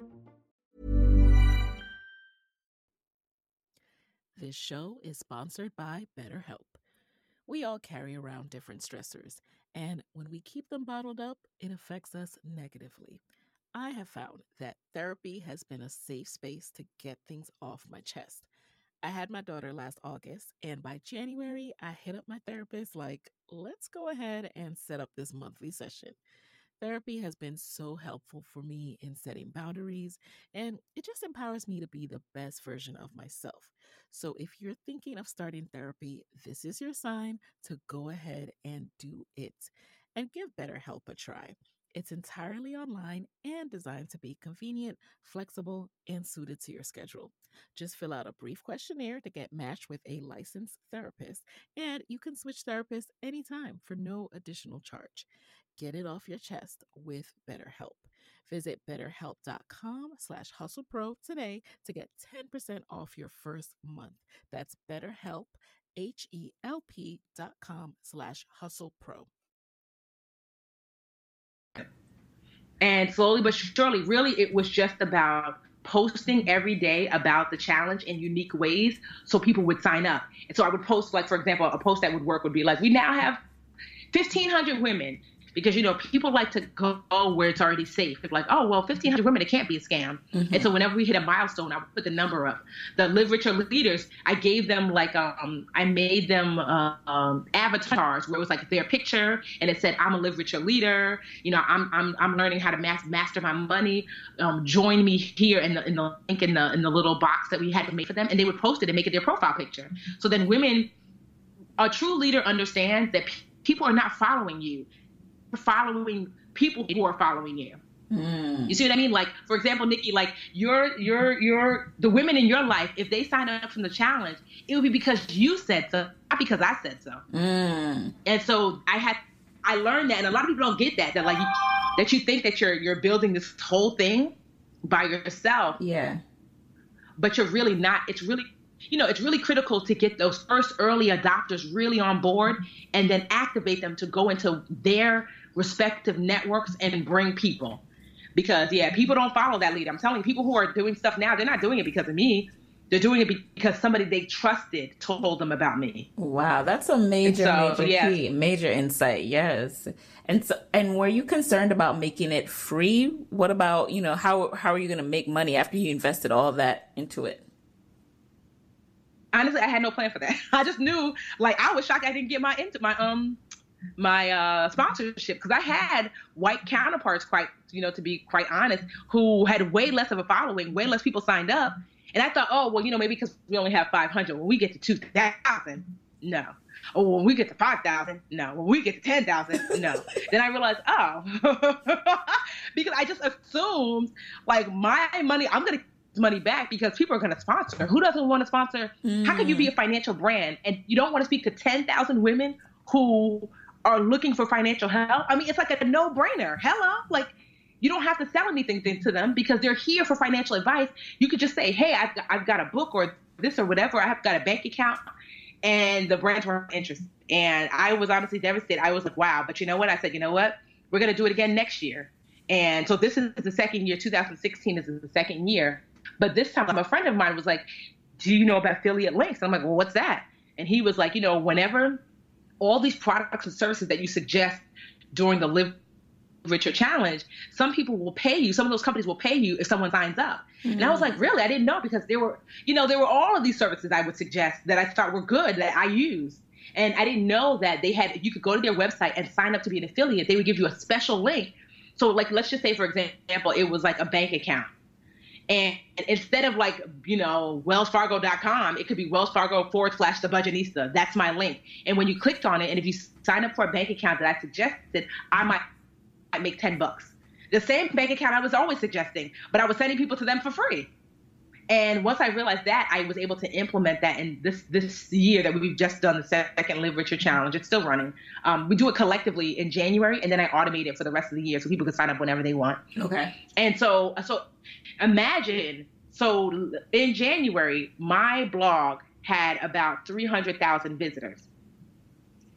This show is sponsored by BetterHelp. We all carry around different stressors, and when we keep them bottled up, it affects us negatively. I have found that therapy has been a safe space to get things off my chest. I had my daughter last August, and by January, I hit up my therapist like, let's go ahead and set up this monthly session. Therapy has been so helpful for me in setting boundaries, and it just empowers me to be the best version of myself. So, if you're thinking of starting therapy, this is your sign to go ahead and do it and give BetterHelp a try. It's entirely online and designed to be convenient, flexible, and suited to your schedule. Just fill out a brief questionnaire to get matched with a licensed therapist, and you can switch therapists anytime for no additional charge. Get it off your chest with BetterHelp. Visit betterhelp.com slash hustlepro today to get 10% off your first month. That's betterhelp, H-E-L-P dot com slash hustlepro. And slowly but surely, really, it was just about posting every day about the challenge in unique ways so people would sign up. And so I would post, like, for example, a post that would work would be like, we now have 1,500 women because you know people like to go where it's already safe. It's like, oh well, fifteen hundred women, it can't be a scam. Mm-hmm. And so whenever we hit a milestone, I would put the number up. The Live Richer leaders, I gave them like um, I made them uh, um, avatars where it was like their picture and it said, I'm a Live Richer leader. You know, I'm I'm I'm learning how to mas- master my money. Um, join me here in the in the link in the in the little box that we had to make for them, and they would post it and make it their profile picture. So then women, a true leader understands that. people are not following you following people who are following you. Mm. You see what I mean? Like, for example, Nikki, like your your your the women in your life, if they sign up from the challenge, it would be because you said so, not because I said so. Mm. And so I had I learned that, and a lot of people don't get that. That like you, that you think that you're you're building this whole thing by yourself. Yeah. But you're really not. It's really you know, it's really critical to get those first early adopters really on board and then activate them to go into their respective networks and bring people. Because yeah, people don't follow that lead. I'm telling you, people who are doing stuff now, they're not doing it because of me. They're doing it because somebody they trusted told them about me. Wow, that's a major, so, major yeah. key, major insight. Yes, and so, and were you concerned about making it free? What about you know how how are you going to make money after you invested all that into it? Honestly, I had no plan for that. I just knew, like, I was shocked I didn't get my into my um my uh, sponsorship because I had white counterparts, quite you know, to be quite honest, who had way less of a following, way less people signed up, and I thought, oh well, you know, maybe because we only have 500, when we get to 2,000, no. Or when we get to 5,000, no. When we get to 10,000, no. then I realized, oh, because I just assumed like my money, I'm gonna money back because people are going to sponsor. Who doesn't want to sponsor? Mm. How can you be a financial brand and you don't want to speak to 10,000 women who are looking for financial help, I mean, it's like a no brainer. Hello. Like, you don't have to sell anything to them because they're here for financial advice. You could just say, hey, I've got, I've got a book or this or whatever. I've got a bank account. And the brands were interested. And I was honestly devastated. I was like, wow. But you know what? I said, you know what? We're going to do it again next year. And so this is the second year. 2016 is the second year. But this time, a friend of mine was like, do you know about affiliate links? I'm like, well, what's that? And he was like, you know, whenever all these products and services that you suggest during the Live Richer Challenge, some people will pay you. Some of those companies will pay you if someone signs up. Mm-hmm. And I was like, really? I didn't know because there were, you know, there were all of these services I would suggest that I thought were good that I use. And I didn't know that they had, you could go to their website and sign up to be an affiliate. They would give you a special link. So, like, let's just say, for example, it was like a bank account. And instead of like, you know, wellsfargo.com, it could be Wells Fargo forward slash the budgetnista. That's my link. And when you clicked on it, and if you sign up for a bank account that I suggested, I might, might make 10 bucks. The same bank account I was always suggesting, but I was sending people to them for free. And once I realized that, I was able to implement that in this this year that we've just done the second Live Richer Challenge. It's still running. Um, we do it collectively in January, and then I automate it for the rest of the year so people can sign up whenever they want. Okay. And so, so imagine. So in January, my blog had about three hundred thousand visitors.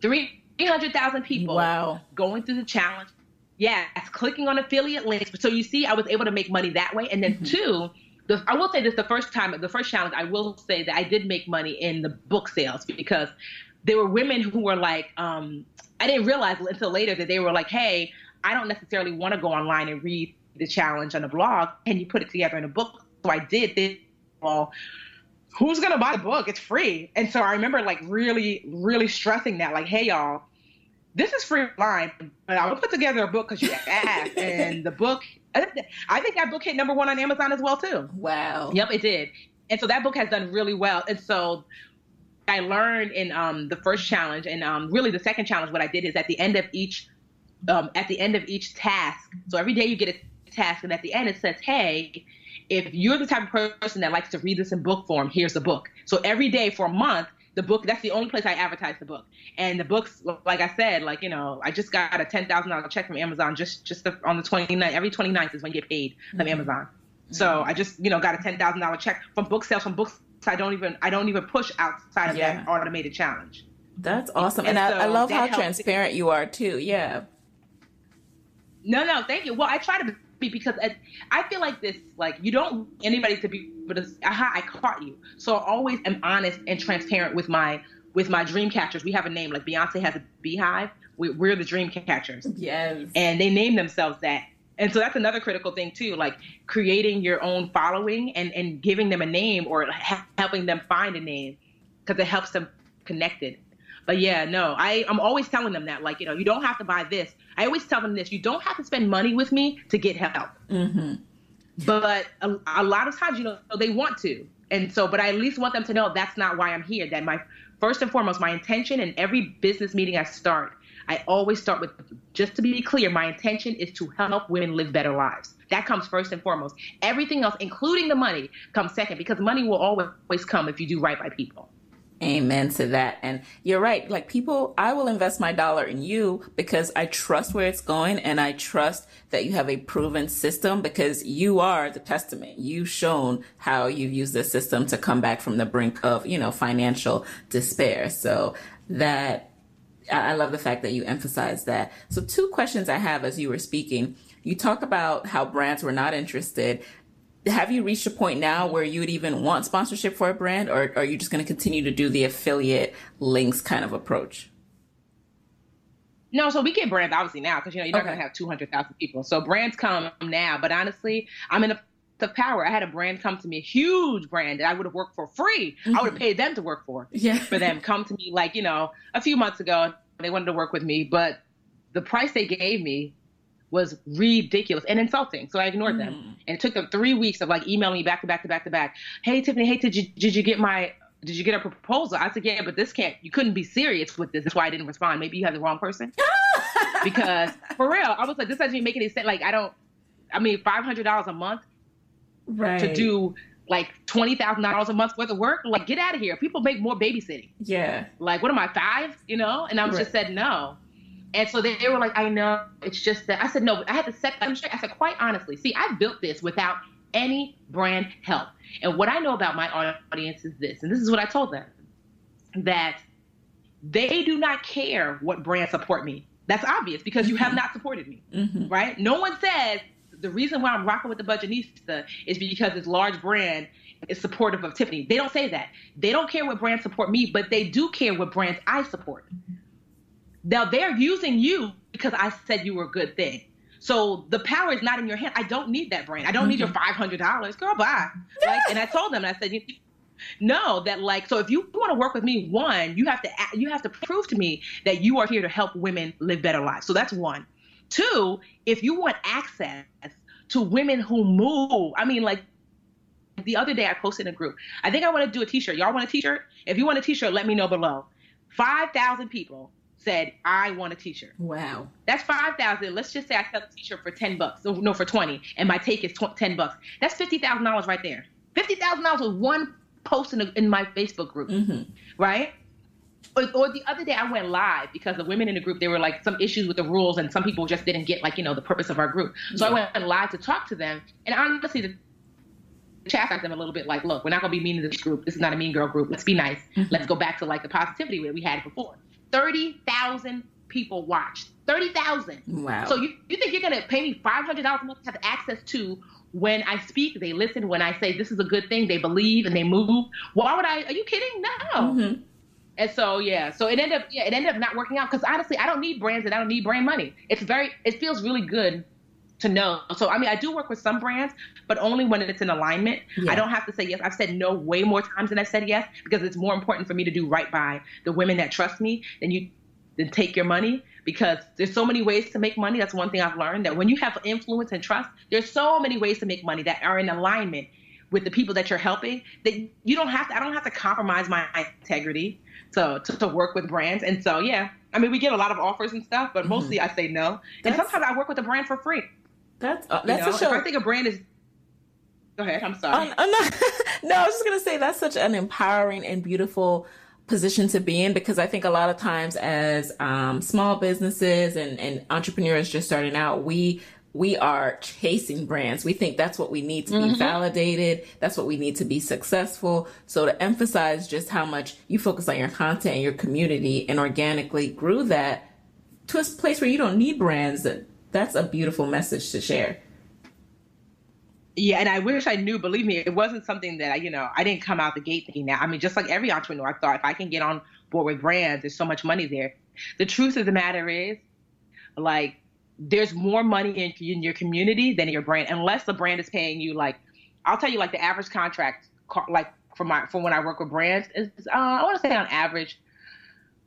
Three hundred thousand people. Wow. Going through the challenge. Yes, clicking on affiliate links. So you see, I was able to make money that way. And then mm-hmm. two the, I will say this: the first time, the first challenge, I will say that I did make money in the book sales because there were women who were like, um, I didn't realize until later that they were like, hey, I don't necessarily want to go online and read the challenge on the blog. Can you put it together in a book? So I did. This, well, who's gonna buy the book? It's free. And so I remember like really, really stressing that, like, hey y'all, this is free line, but I will put together a book because you asked, and the book, I think that book hit number one on Amazon as well too. Wow. Yep, it did, and so that book has done really well. And so I learned in um, the first challenge, and um, really the second challenge, what I did is at the end of each, um, at the end of each task. So every day you get a task, and at the end it says, "Hey, if you're the type of person that likes to read this in book form, here's the book." So every day for a month the book that's the only place i advertise the book. And the books like i said like you know i just got a $10000 check from amazon just just the, on the 29th every 29th is when you get paid from mm-hmm. amazon. Mm-hmm. so i just you know got a $10000 check from book sales from books i don't even i don't even push outside of yeah. that automated challenge. That's awesome. And, and so I, I, love how transparent you are too. Yeah. No no thank you. Well i try to be because I feel like this like you don't anybody to be but aha I caught you. So I always am honest and transparent with my with my dream catchers. We have a name like Beyonce has a Beyhive. We, we're the dream catchers. Yes. And they name themselves that. And so that's another critical thing too like creating your own following and and giving them a name or ha- helping them find a name because it helps them connected. But yeah, no, I, I'm always telling them that, like, you know, you don't have to buy this. I always tell them this you don't have to spend money with me to get help. Mm-hmm. But a, a lot of times, you know, they want to. And so, but I at least want them to know that's not why I'm here. That my first and foremost, my intention in every business meeting I start, I always start with just to be clear, my intention is to help women live better lives. That comes first and foremost. Everything else, including the money, comes second because money will always come if you do right by people. Amen to that. And you're right. Like people, I will invest my dollar in you because I trust where it's going and I trust that you have a proven system because you are the testament. You've shown how you've used the system to come back from the brink of, you know, financial despair. So that I love the fact that you emphasize that. So two questions I have as you were speaking. You talk about how brands were not interested have you reached a point now where you would even want sponsorship for a brand or, are you just going to continue to do the affiliate links kind of approach? No, so we get brands obviously now because you know you're not okay. going to have 200,000 people. So brands come now, but honestly, I'm in a the power. I had a brand come to me, a huge brand that I would have worked for free. Mm-hmm. I would have paid them to work for. Yeah. For them come to me like, you know, a few months ago, they wanted to work with me, but the price they gave me was ridiculous and insulting. So I ignored mm. them. And it took them three weeks of like emailing me back to back to back to back. Hey Tiffany, hey, did you did you get my did you get a proposal? I said, yeah, but this can't. You couldn't be serious with this. That's why I didn't respond. Maybe you had the wrong person. because for real, I was like, this doesn't even make any sense. Like I don't. I mean, five hundred dollars a month right. to do like twenty thousand dollars a month worth of work. Like, get out of here. People make more babysitting. Yeah. Like, what am I five? You know? And I right. just said no. And so they, they were like, I know, it's just that. I said, no, I had to set them straight. I said, quite honestly, see, I built this without any brand help. And what I know about my audience is this, and this is what I told them that they do not care what brand support me. That's obvious because you have mm-hmm. not supported me, mm-hmm. right? No one says the reason why I'm rocking with the Budgetnista is because this large brand is supportive of Tiffany. They don't say that. They don't care what brands support me, but they do care what brands I support. Now they're using you because I said you were a good thing. So the power is not in your hand. I don't need that brand. I don't mm-hmm. need your mm-hmm. five hundred dollars, girl. Bye. Like, and I told them, I said, no, that like, so if you want to work with me, one, you have to you have to prove to me that you are here to help women live better lives. So that's one. Two, if you want access to women who move, I mean, like the other day I posted in a group. I think I want to do a T-shirt. Y'all want a T-shirt? If you want a T-shirt, let me know below. Five thousand people said, I want a t-shirt. Wow. That's 5,000. Let's just say I sell a t-shirt for 10 bucks. No, for 20 and my take is 10 bucks. That's $50,000 right there. $50,000 with one post in, in my Facebook group. Mm-hmm. Right? Or, or, the other day I went live because the women in the group, there were like some issues with the rules and some people just didn't get like, you know, the purpose of our group. So yeah. I went live to talk to them. And honestly, the chastise them a little bit like, look, we're not going to be mean to this group. This is not a mean girl group. Let's be nice. Mm-hmm. Let's go back to like the positivity that we had before. 30,000 people watched. 30,000. Wow. So you, you think you're going to pay me $500 a month to have access to when I speak, they listen. When I say this is a good thing, they believe and they move. Why would I? Are you kidding? No. Mm-hmm. And so yeah, so it ended up yeah, it ended up not working out because honestly, I don't need brands and I don't need brand money. It's very it feels really good to know. So I mean, I do work with some brands, but only when it's in alignment. Yeah. I don't have to say yes. I've said no way more times than I've said yes because it's more important for me to do right by the women that trust me than you than take your money because there's so many ways to make money. That's one thing I've learned that when you have influence and trust, there's so many ways to make money that are in alignment with the people that you're helping that you don't have to I don't have to compromise my integrity to, to, to work with brands. And so yeah, I mean we get a lot of offers and stuff, but mostly mm-hmm. I say no. That's, and sometimes I work with a brand for free. That's uh, that's you know, a show. I think a brand is Go ahead. I'm sorry. I'm, I'm not, no, I was just gonna say that's such an empowering and beautiful position to be in because I think a lot of times as um, small businesses and, and entrepreneurs just starting out, we we are chasing brands. We think that's what we need to be mm-hmm. validated. That's what we need to be successful. So to emphasize just how much you focus on your content and your community and organically grew that to a place where you don't need brands, that that's a beautiful message to share. Yeah, and I wish I knew. Believe me, it wasn't something that I, you know, I didn't come out the gate thinking that. I mean, just like every entrepreneur, I thought if I can get on board with brands, there's so much money there. The truth of the matter is, like, there's more money in, in your community than your brand, unless the brand is paying you. Like, I'll tell you, like the average contract, like for my for when I work with brands, is uh, I want to say on average,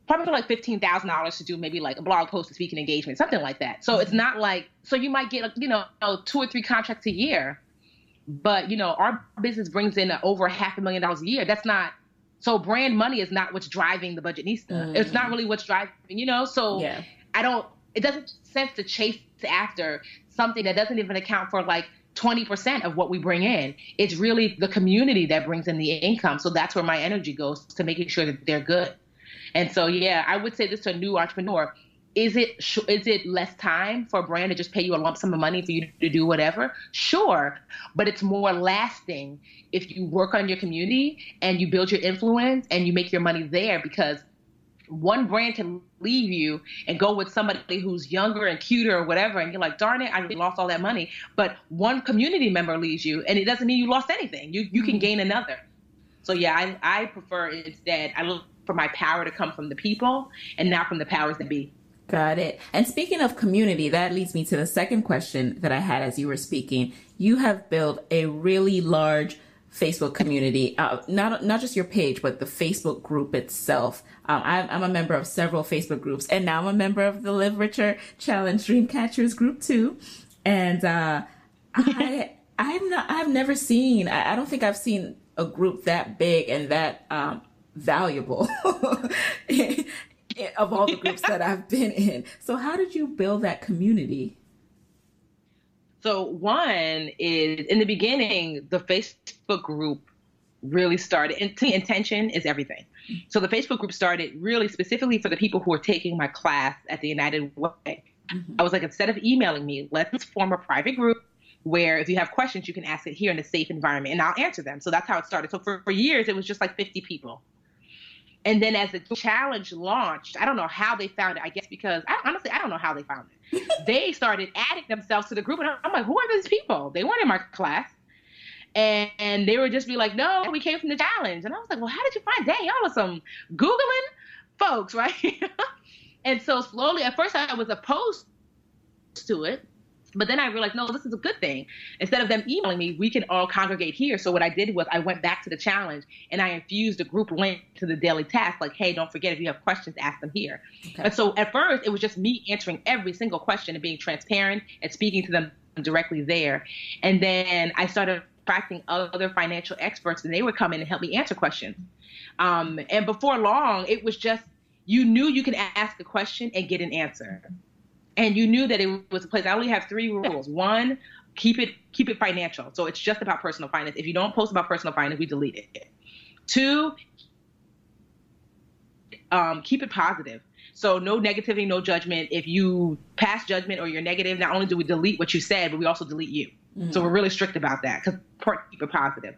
probably like fifteen thousand dollars to do maybe like a blog post, a speaking engagement, something like that. So it's not like so you might get you know two or three contracts a year but you know, our business brings in over half a million dollars a year. That's not so brand money is not what's driving the budgetnista. Mm. It's not really what's driving, you know. So yeah. I don't. It doesn't sense to chase after something that doesn't even account for like 20% of what we bring in. It's really the community that brings in the income. So that's where my energy goes to making sure that they're good. And so, yeah, I would say this to a new entrepreneur is it is it less time for a brand to just pay you a lump sum of money for you to do whatever? Sure, but it's more lasting if you work on your community and you build your influence and you make your money there because one brand can leave you and go with somebody who's younger and cuter or whatever and you're like darn it i lost all that money but one community member leaves you and it doesn't mean you lost anything you you can mm-hmm. gain another so yeah i i prefer instead i look for my power to come from the people and not from the powers that be Got it. And speaking of community, that leads me to the second question that I had as you were speaking. You have built a really large Facebook community, uh, not not just your page, but the Facebook group itself. Um, I'm, I'm, a member of several Facebook groups, and now I'm a member of the Live Richer Challenge Dreamcatchers group too. And uh, I I've not I've never seen I, I, don't think I've seen a group that big and that um, valuable of all the groups that I've been in. So, how did you build that community? So, one is in the beginning, the Facebook group really started. And intention is everything. So, the Facebook group started really specifically for the people who are taking my class at the United Way. Mm-hmm. I was like, instead of emailing me, let's form a private group where if you have questions, you can ask it here in a safe environment and I'll answer them. So that's how it started. So for, for years, it was just like 50 people. And then as the challenge launched, I don't know how they found it. I guess because I, honestly, I don't know how they found it. they started adding themselves to the group, and I'm like, who are these people? They weren't in my class. And, and they would just be like, no, we came from the challenge. And I was like, well, how did you find that? Y'all are some Googling folks, right? and so slowly, at first I was opposed to it but then I realized, no, this is a good thing. Instead of them emailing me, we can all congregate here. So what I did was I went back to the challenge and I infused a group link to the daily task, like, hey, don't forget if you have questions, ask them here. Okay. And so at first it was just me answering every single question and being transparent and speaking to them directly there. And then I started attracting other financial experts and they would come in and help me answer questions. Um, and before long, it was just you knew you can ask a question and get an answer and you knew that it was a place. I only have three rules. One, keep it keep it financial. So it's just about personal finance. If you don't post about personal finance, we delete it. Two, um, keep it positive. So no negativity, no judgment. If you pass judgment or you're negative, not only do we delete what you said, but we also delete you. Mm-hmm. So we're really strict about that because keep it positive.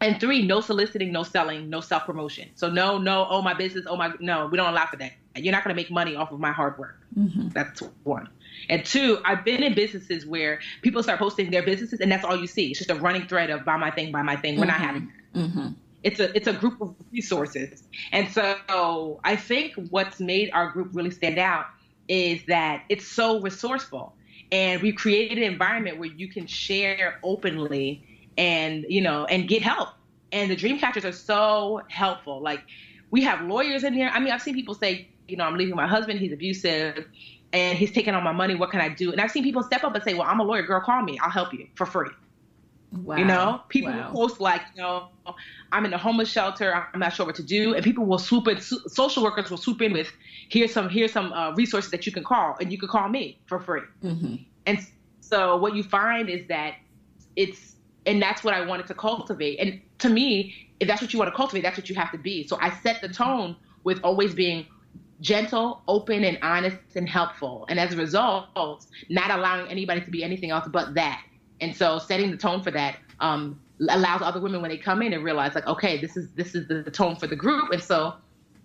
And three, no soliciting, no selling, no self promotion. So no, no, oh my business, oh my no, we don't allow for that. You're not going to make money off of my hard work. Mm-hmm. That's one. And two, I've been in businesses where people start posting their businesses, and that's all you see. It's just a running thread of buy my thing, buy my thing. We're mm-hmm. not having that. Mm-hmm. It's a it's a group of resources, and so I think what's made our group really stand out is that it's so resourceful, and we've created an environment where you can share openly and you know and get help. And the dream catchers are so helpful. Like we have lawyers in there I mean, I've seen people say you know, I'm leaving my husband. He's abusive and he's taking all my money. What can I do? And I've seen people step up and say, well, I'm a lawyer. Girl, call me. I'll help you for free. Wow. You know, people wow. will post like, you know, I'm in a homeless shelter. I'm not sure what to do, and people will swoop in. Social workers will swoop in with, here's some here's some uh, resources that you can call, and you can call me for free. Mm-hmm. And so what you find is that it's, and that's what I wanted to cultivate. And to me, if that's what you want to cultivate, that's what you have to be. So I set the tone with always being gentle, open, and honest and helpful. And as a result, not allowing anybody to be anything else but that. And so setting the tone for that um, allows other women when they come in and realize like, okay, this is this is the, tone for the group. And so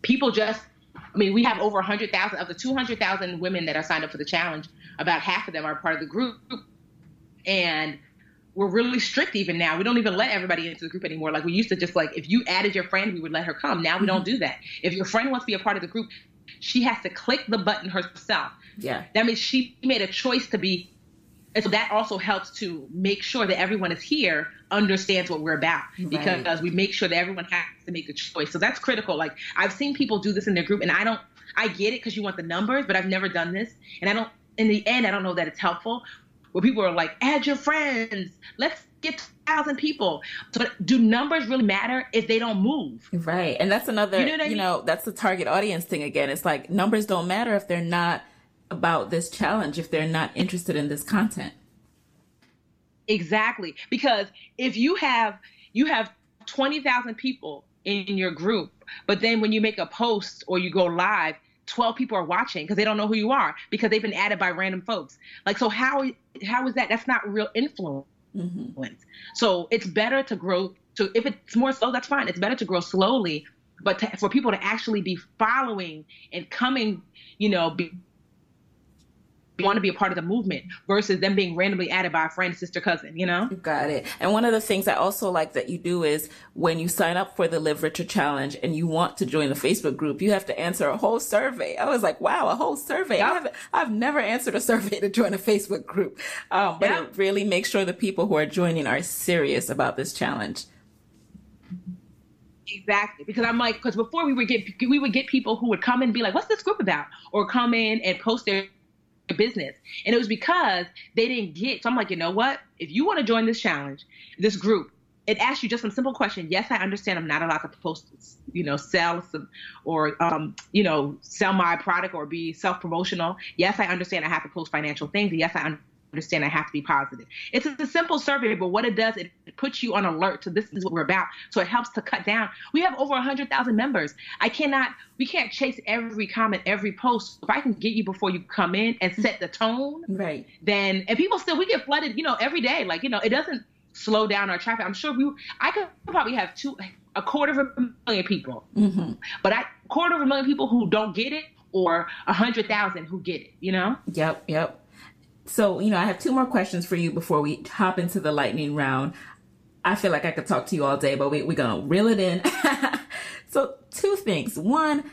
people just I mean, we have over 100,000 of the 200,000 women that are signed up for the challenge. About half of them are part of the group, and we're really strict even now. We don't even let everybody into the group anymore. Like we used to, just like if you added your friend, we would let her come. Now we don't mm-hmm. do that. If your friend wants to be a part of the group, she has to click the button herself. Yeah, that means she made a choice to be and so that also helps to make sure that everyone is here understands what we're about because right. we make sure that everyone has to make a choice. So that's critical. Like I've seen people do this in their group and I don't I get it because you want the numbers, but I've never done this. And I don't in the end I don't know that it's helpful. Where people are like, add your friends, let's get thousand people. So do numbers really matter if they don't move? Right. And that's another you know, you mean? know that's the target audience thing again. It's like numbers don't matter if they're not about this challenge if they're not interested in this content. Exactly. Because if you have you have 20,000 people in your group, but then when you make a post or you go live, 12 people are watching because they don't know who you are because they've been added by random folks. Like so how how is that? That's not real influence. Mm-hmm. So it's better to grow to if it's more slow, that's fine. It's better to grow slowly, but to, for people to actually be following and coming, you know, be, want to be a part of the movement versus them being randomly added by a friend, sister, cousin, you know? Got it. And one of the things I also like that you do is when you sign up for the Live Richer Challenge and you want to join the Facebook group, you have to answer a whole survey. I was like, wow, a whole survey. Yep. I have I've never answered a survey to join a Facebook group. Um, but yep. it really makes sure the people who are joining are serious about this challenge. Exactly, because I'm like, because before we would get we would get people who would come and be like, "What's this group about?" or come in and post their business. And it was because they didn't get. So I'm like, you know what? If you want to join this challenge, this group, it asks you just some simple question. Yes, I understand I'm not allowed to post, you know, sell some or, um, you know, sell my product or be self promotional. Yes, I understand I have to post financial things. Yes, I understand I have to be positive. It's a simple survey, but what it does, it puts you on alert to this is what we're about. So it helps to cut down. We have over 100,000 members. I cannot, we can't chase every comment, every post. If I can get you before you come in and set the tone, right? Then, and people still, we get flooded, you know, every day. Like, you know, it doesn't slow down our traffic. I'm sure we, I could probably have two, a quarter of a million people, mm-hmm. but I, quarter of a million people who don't get it or a hundred thousand who get it, you know? Yep, yep. So, you know, I have two more questions for you before we hop into the lightning round. I feel like I could talk to you all day, but we, we're going to reel it in. so, two things. One,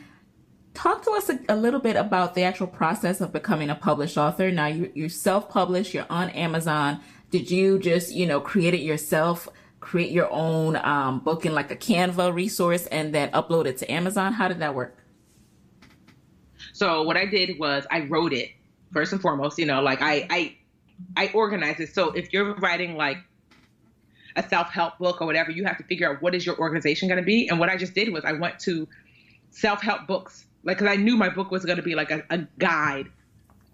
talk to us a, a, little bit about the actual process of becoming a published author. Now, you, you're self published, you're on Amazon. Did you just, you know, create it yourself? Create your own um, book in like a Canva resource and then upload it to Amazon? How did that work? So, what I did was I wrote it first and foremost. You know, like I I I organize it. So if you're writing like a self-help book or whatever, you have to figure out what is your organization going to be. And what I just did was I went to self-help books, like because I knew my book was going to be like a, a guide.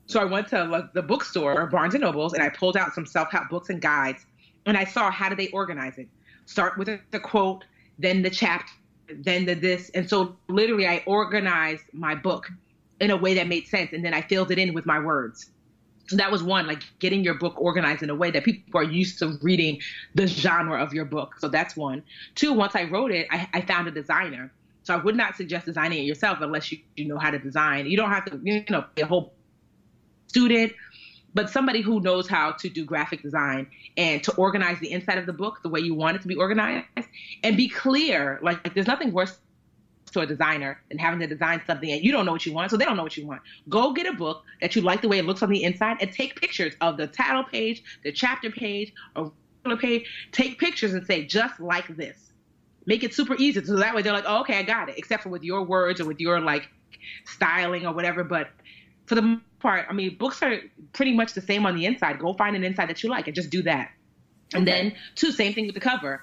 So I went to like, the bookstore, Barnes and Nobles, and I pulled out some self-help books and guides, and I saw how do they organize it. Start with the quote, then the chapter, then the this, and so literally I organized my book in a way that made sense. And then I filled it in with my words. So that was one, like getting your book organized in a way that people are used to reading the genre of your book. So that's one. Two, once I wrote it, I, I found a designer. So I would not suggest designing it yourself unless you, you know how to design. You don't have to, you know, be a whole student, but somebody who knows how to do graphic design and to organize the inside of the book the way you want it to be organized and be clear. Like, like there's nothing worse to a designer and having to design something and you don't know what you want, so they don't know what you want. Go get a book that you like the way it looks on the inside and take pictures of the title page, the chapter page, or page. Take pictures and say just like this. Make it super easy so that way they're like, oh, okay, I got it. Except for with your words or with your like styling or whatever. But for the most part, I mean, books are pretty much the same on the inside. Go find an inside that you like and just do that. And then, two, same thing with the cover.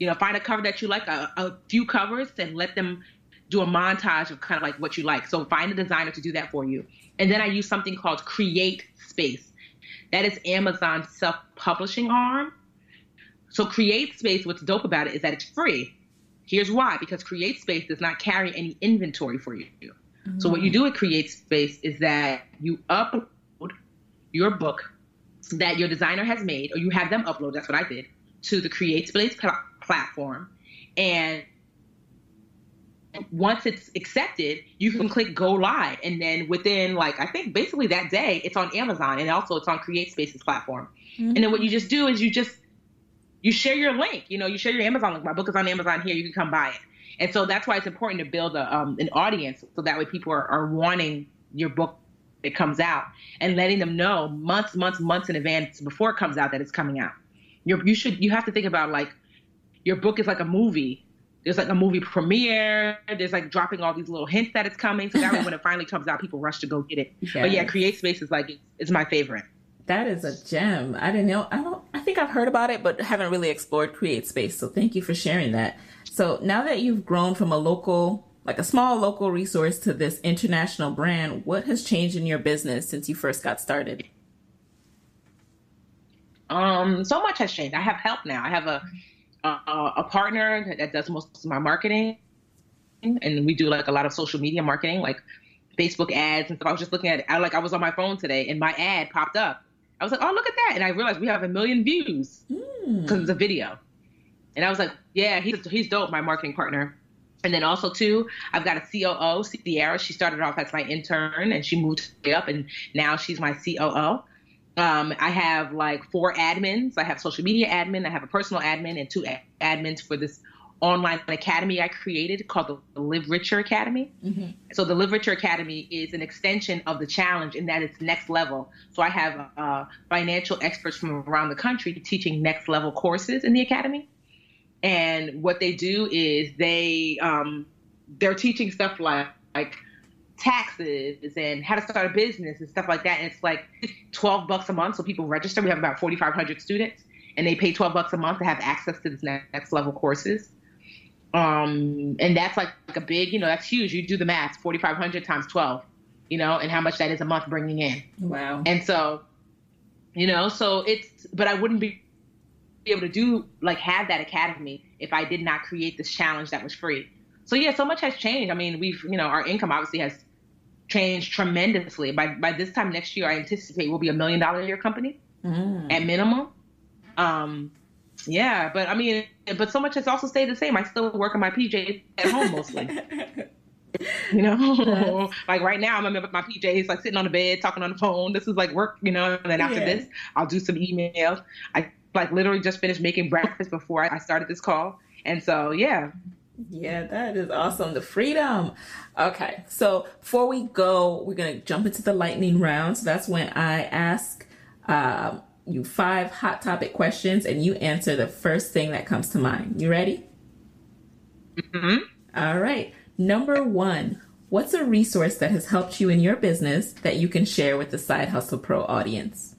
You know, find a cover that you like, a, a few covers, and let them do a montage of kind of like what you like. So find a designer to do that for you. And then I use something called Create Space. That is Amazon's self publishing arm. So CreateSpace, what's dope about it is that it's free. Here's why because CreateSpace does not carry any inventory for you. Mm-hmm. So what you do with CreateSpace is that you upload your book that your designer has made, or you have them upload, that's what I did, to the CreateSpace platform. And once it's accepted, you can click go live. And then within like I think basically that day, it's on Amazon and also it's on CreateSpace's platform. Mm-hmm. And then what you just do is you just you share your link. You know, you share your Amazon link. My book is on Amazon here. You can come buy it. And so that's why it's important to build a, um, an audience so that way people are, are wanting your book it comes out and letting them know months, months, months in advance before it comes out that it's coming out. You're, you should you have to think about like your book is like a movie there's like a movie premiere. There's like dropping all these little hints that it's coming. So that way when it finally comes out, people rush to go get it. Yes. But yeah, CreateSpace is like it's my favorite. That is a gem. I didn't know. I don't. I think I've heard about it, but haven't really explored CreateSpace. So thank you for sharing that. So now that you've grown from a local, like a small local resource to this international brand, what has changed in your business since you first got started? Um, so much has changed. I have help now. I have a uh, a partner that does most of my marketing, and we do like a lot of social media marketing, like Facebook ads and stuff. I was just looking at it. I like I was on my phone today, and my ad popped up. I was like, oh look at that, and I realized we have a million views because mm. it's a video. And I was like, yeah, he's he's dope, my marketing partner. And then also too, I've got a COO, Sierra. She started off as my intern, and she moved up, and now she's my COO. Um, I have like four admins. I have social media admin, I have a personal admin, and two ad- admins for this online academy I created called the Live Richer Academy. Mm-hmm. So the Live Richer Academy is an extension of the challenge in that it's next level. So I have uh, financial experts from around the country teaching next level courses in the academy. And what they do is they um, they're teaching stuff like like taxes and how to start a business and stuff like that. And it's like 12 bucks a month. So people register. We have about 4,500 students and they pay 12 bucks a month to have access to this next level courses. Um, and that's like, like a big, you know, that's huge. You do the math, 4,500 times 12, you know, and how much that is a month bringing in. Wow. And so, you know, so it's, but I wouldn't be, be able to do like have that academy if I did not create this challenge that was free. So yeah, so much has changed. I mean, we've, you know, our income obviously has changed tremendously. By by this time next year, I anticipate we'll be a million dollar a year company mm. at minimum. Um, yeah, but I mean, but so much has also stayed the same. I still work in my PJs at home mostly. you know, like right now I'm in my PJs, like sitting on the bed, talking on the phone. This is like work, you know. And then after yeah. this, I'll do some emails. I like literally just finished making breakfast before I started this call, and so yeah, yeah, that is awesome. The freedom. Okay, so before we go, we're going to jump into the lightning round. So that's when I ask uh, you five hot topic questions and you answer the first thing that comes to mind. You ready? Mm-hmm. All right. Number one, what's a resource that has helped you in your business that you can share with the Side Hustle Pro audience?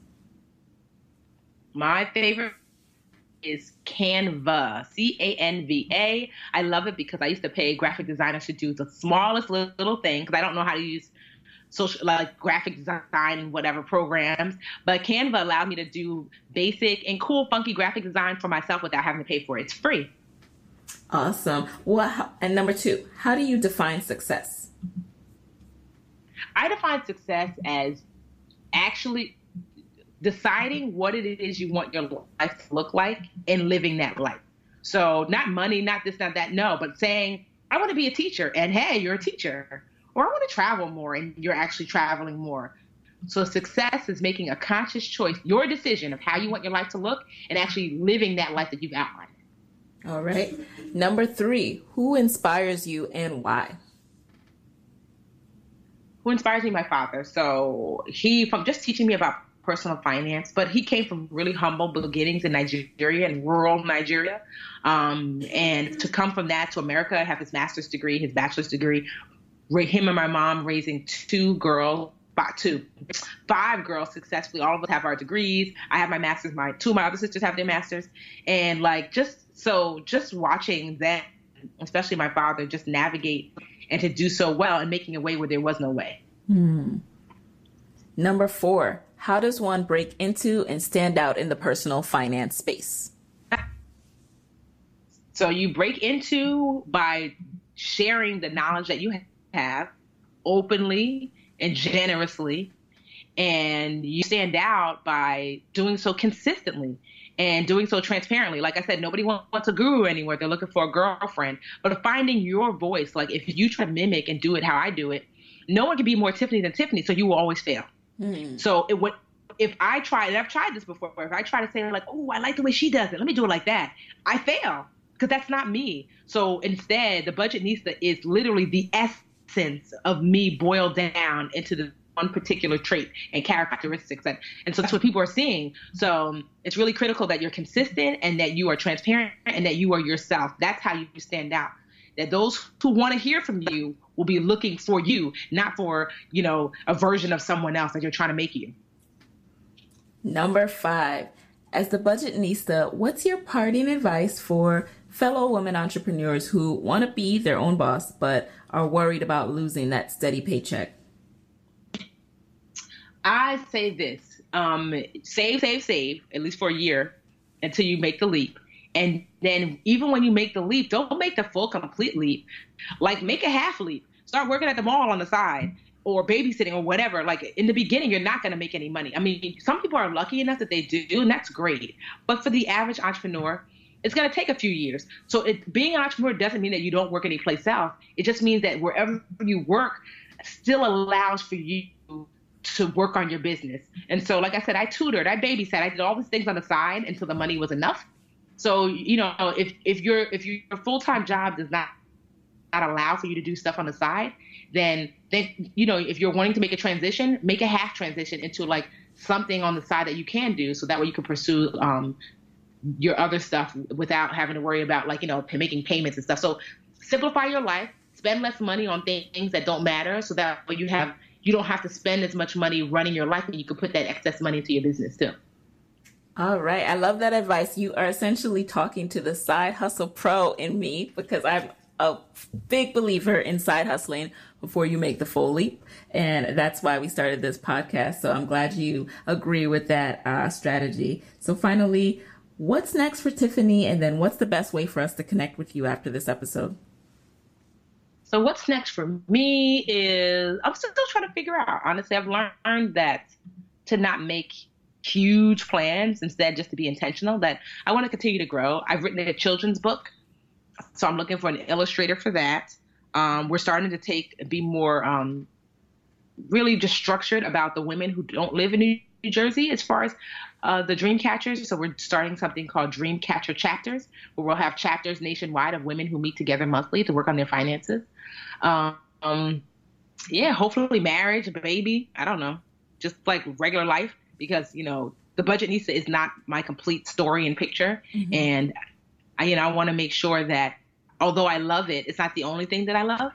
My favorite is Canva, C A N V A. I love it because I used to pay graphic designers to do the smallest little thing because I don't know how to use social like graphic design and whatever programs. But Canva allowed me to do basic and cool, funky graphic design for myself without having to pay for it. It's free. Awesome. Well, and number two, how do you define success? I define success as actually deciding what it is you want your life to look like and living that life. So not money, not this, not that, no, but saying, I want to be a teacher and hey, you're a teacher. Or I want to travel more and you're actually traveling more. So success is making a conscious choice, your decision of how you want your life to look and actually living that life that you've outlined. All right. Number three, who inspires you and why? Who inspires me? My father. So he, from just teaching me about personal finance, but he came from really humble beginnings in Nigeria, and rural Nigeria. Um, and to come from that to America, have his master's degree, his bachelor's degree, him and my mom raising two girls, five, two, five girls successfully. All of us have our degrees. I have my master's. My two of my other sisters have their masters, and like just so, just watching that, especially my father, just navigate and to do so well and making a way where there was no way. Hmm. Number four, how does one break into and stand out in the personal finance space? So you break into by sharing the knowledge that you have openly and generously. And you stand out by doing so consistently and doing so transparently. Like I said, nobody wants a guru anymore. They're looking for a girlfriend. But finding your voice, like if you try to mimic and do it how I do it, no one can be more Tiffany than Tiffany, so you will always fail. Mm. So it would if I try, and I've tried this before, if I try to say like, oh, I like the way she does it, let me do it like that, I fail because that's not me. So instead, the Budgetnista is literally the essence of me boiled down into the one particular trait and characteristics and, and so that's what people are seeing so um, it's really critical that you're consistent and that you are transparent and that you are yourself that's how you stand out that those who want to hear from you will be looking for you not for you know a version of someone else that you're trying to make you number five as the budgetnista what's your parting advice for fellow women entrepreneurs who want to be their own boss but are worried about losing that steady paycheck I say this: um, save, save, save, at least for a year until you make the leap. And then even when you make the leap, don't make the full complete leap. Like make a half leap. Start working at the mall on the side or babysitting or whatever. Like in the beginning, you're not going to make any money. I mean, some people are lucky enough that they do, and that's great. But for the average entrepreneur, it's going to take a few years. So it, being an entrepreneur doesn't mean that you don't work anyplace else. It just means that wherever you work still allows for you to work on your business. And so, like I said, I tutored, I babysat, I did all these things on the side until the money was enough. So, you know, if if your if your full time job does not not allow for you to do stuff on the side, then then you know, if you're wanting to make a transition, make a half transition into like something on the side that you can do, so that way you can pursue um, your other stuff without having to worry about like you know making payments and stuff. So simplify your life, spend less money on things that don't matter, so that way you have you don't have to spend as much money running your life and you can put that excess money into your business too. All right. I love that advice. You are essentially talking to the side hustle pro in me because I'm a big believer in side hustling before you make the full leap. And that's why we started this podcast. So I'm glad you agree with that uh, strategy. So finally, what's next for Tiffany? And then what's the best way for us to connect with you after this episode? So what's next for me is I'm still, trying to figure out. Honestly, I've learned that to not make huge plans, instead just to be intentional. That I want to continue to grow. I've written a children's book, so I'm looking for an illustrator for that. Um, we're starting to take be more um, really just structured about the women who don't live in New Jersey as far as uh, the dream catchers. So we're starting something called Dream Catcher Chapters, where we'll have chapters nationwide of women who meet together monthly to work on their finances. Um, yeah, hopefully marriage, a baby. I don't know, just like regular life, because you know the Budgetnista is not my complete story and picture, mm-hmm. and I, you know I want to make sure that although I love it, it's not the only thing that I love.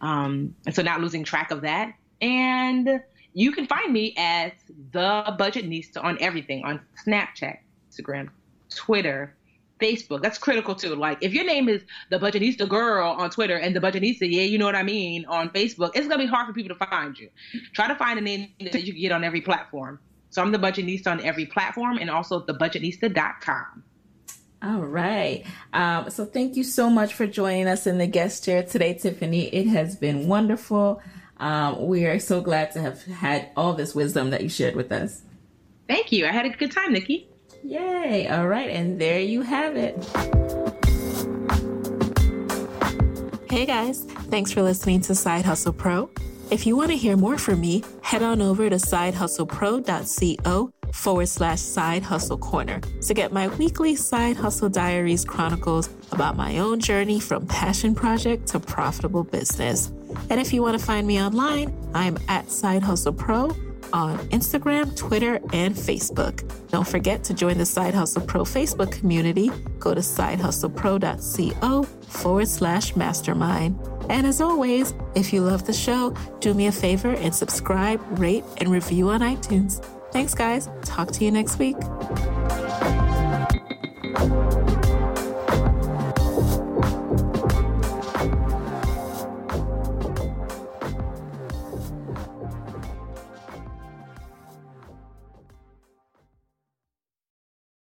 Um, and so not losing track of that and you can find me as the Budgetnista on everything on Snapchat, Instagram, Twitter, Facebook. That's critical too. Like if your name is the Budgetnista girl on Twitter and the Budgetnista, yeah, you know what I mean, on Facebook, it's gonna be hard for people to find you. Try to find a name that you can get on every platform. So I'm the Budgetnista on every platform and also thebudgetnista.com. All right. Um, so thank you so much for joining us in the guest chair today, Tiffany. It has been wonderful. Um, we are so glad to have had all this wisdom that you shared with us. Thank you. I had a good time, Nikki. Yay. All right. And there you have it. Hey guys, thanks for listening to Side Hustle Pro. If you want to hear more from me, head on over to sidehustlepro.co forward slash side hustle corner to get my weekly side hustle diaries chronicles about my own journey from passion project to profitable business. And if you want to find me online, I'm at Side Hustle Pro on Instagram, Twitter, and Facebook. Don't forget to join the Side Hustle Pro Facebook community. Go to sidehustlepro.co forward slash mastermind. And as always, if you love the show, do me a favor and subscribe, rate, and review on iTunes. Thanks, guys. Talk to you next week.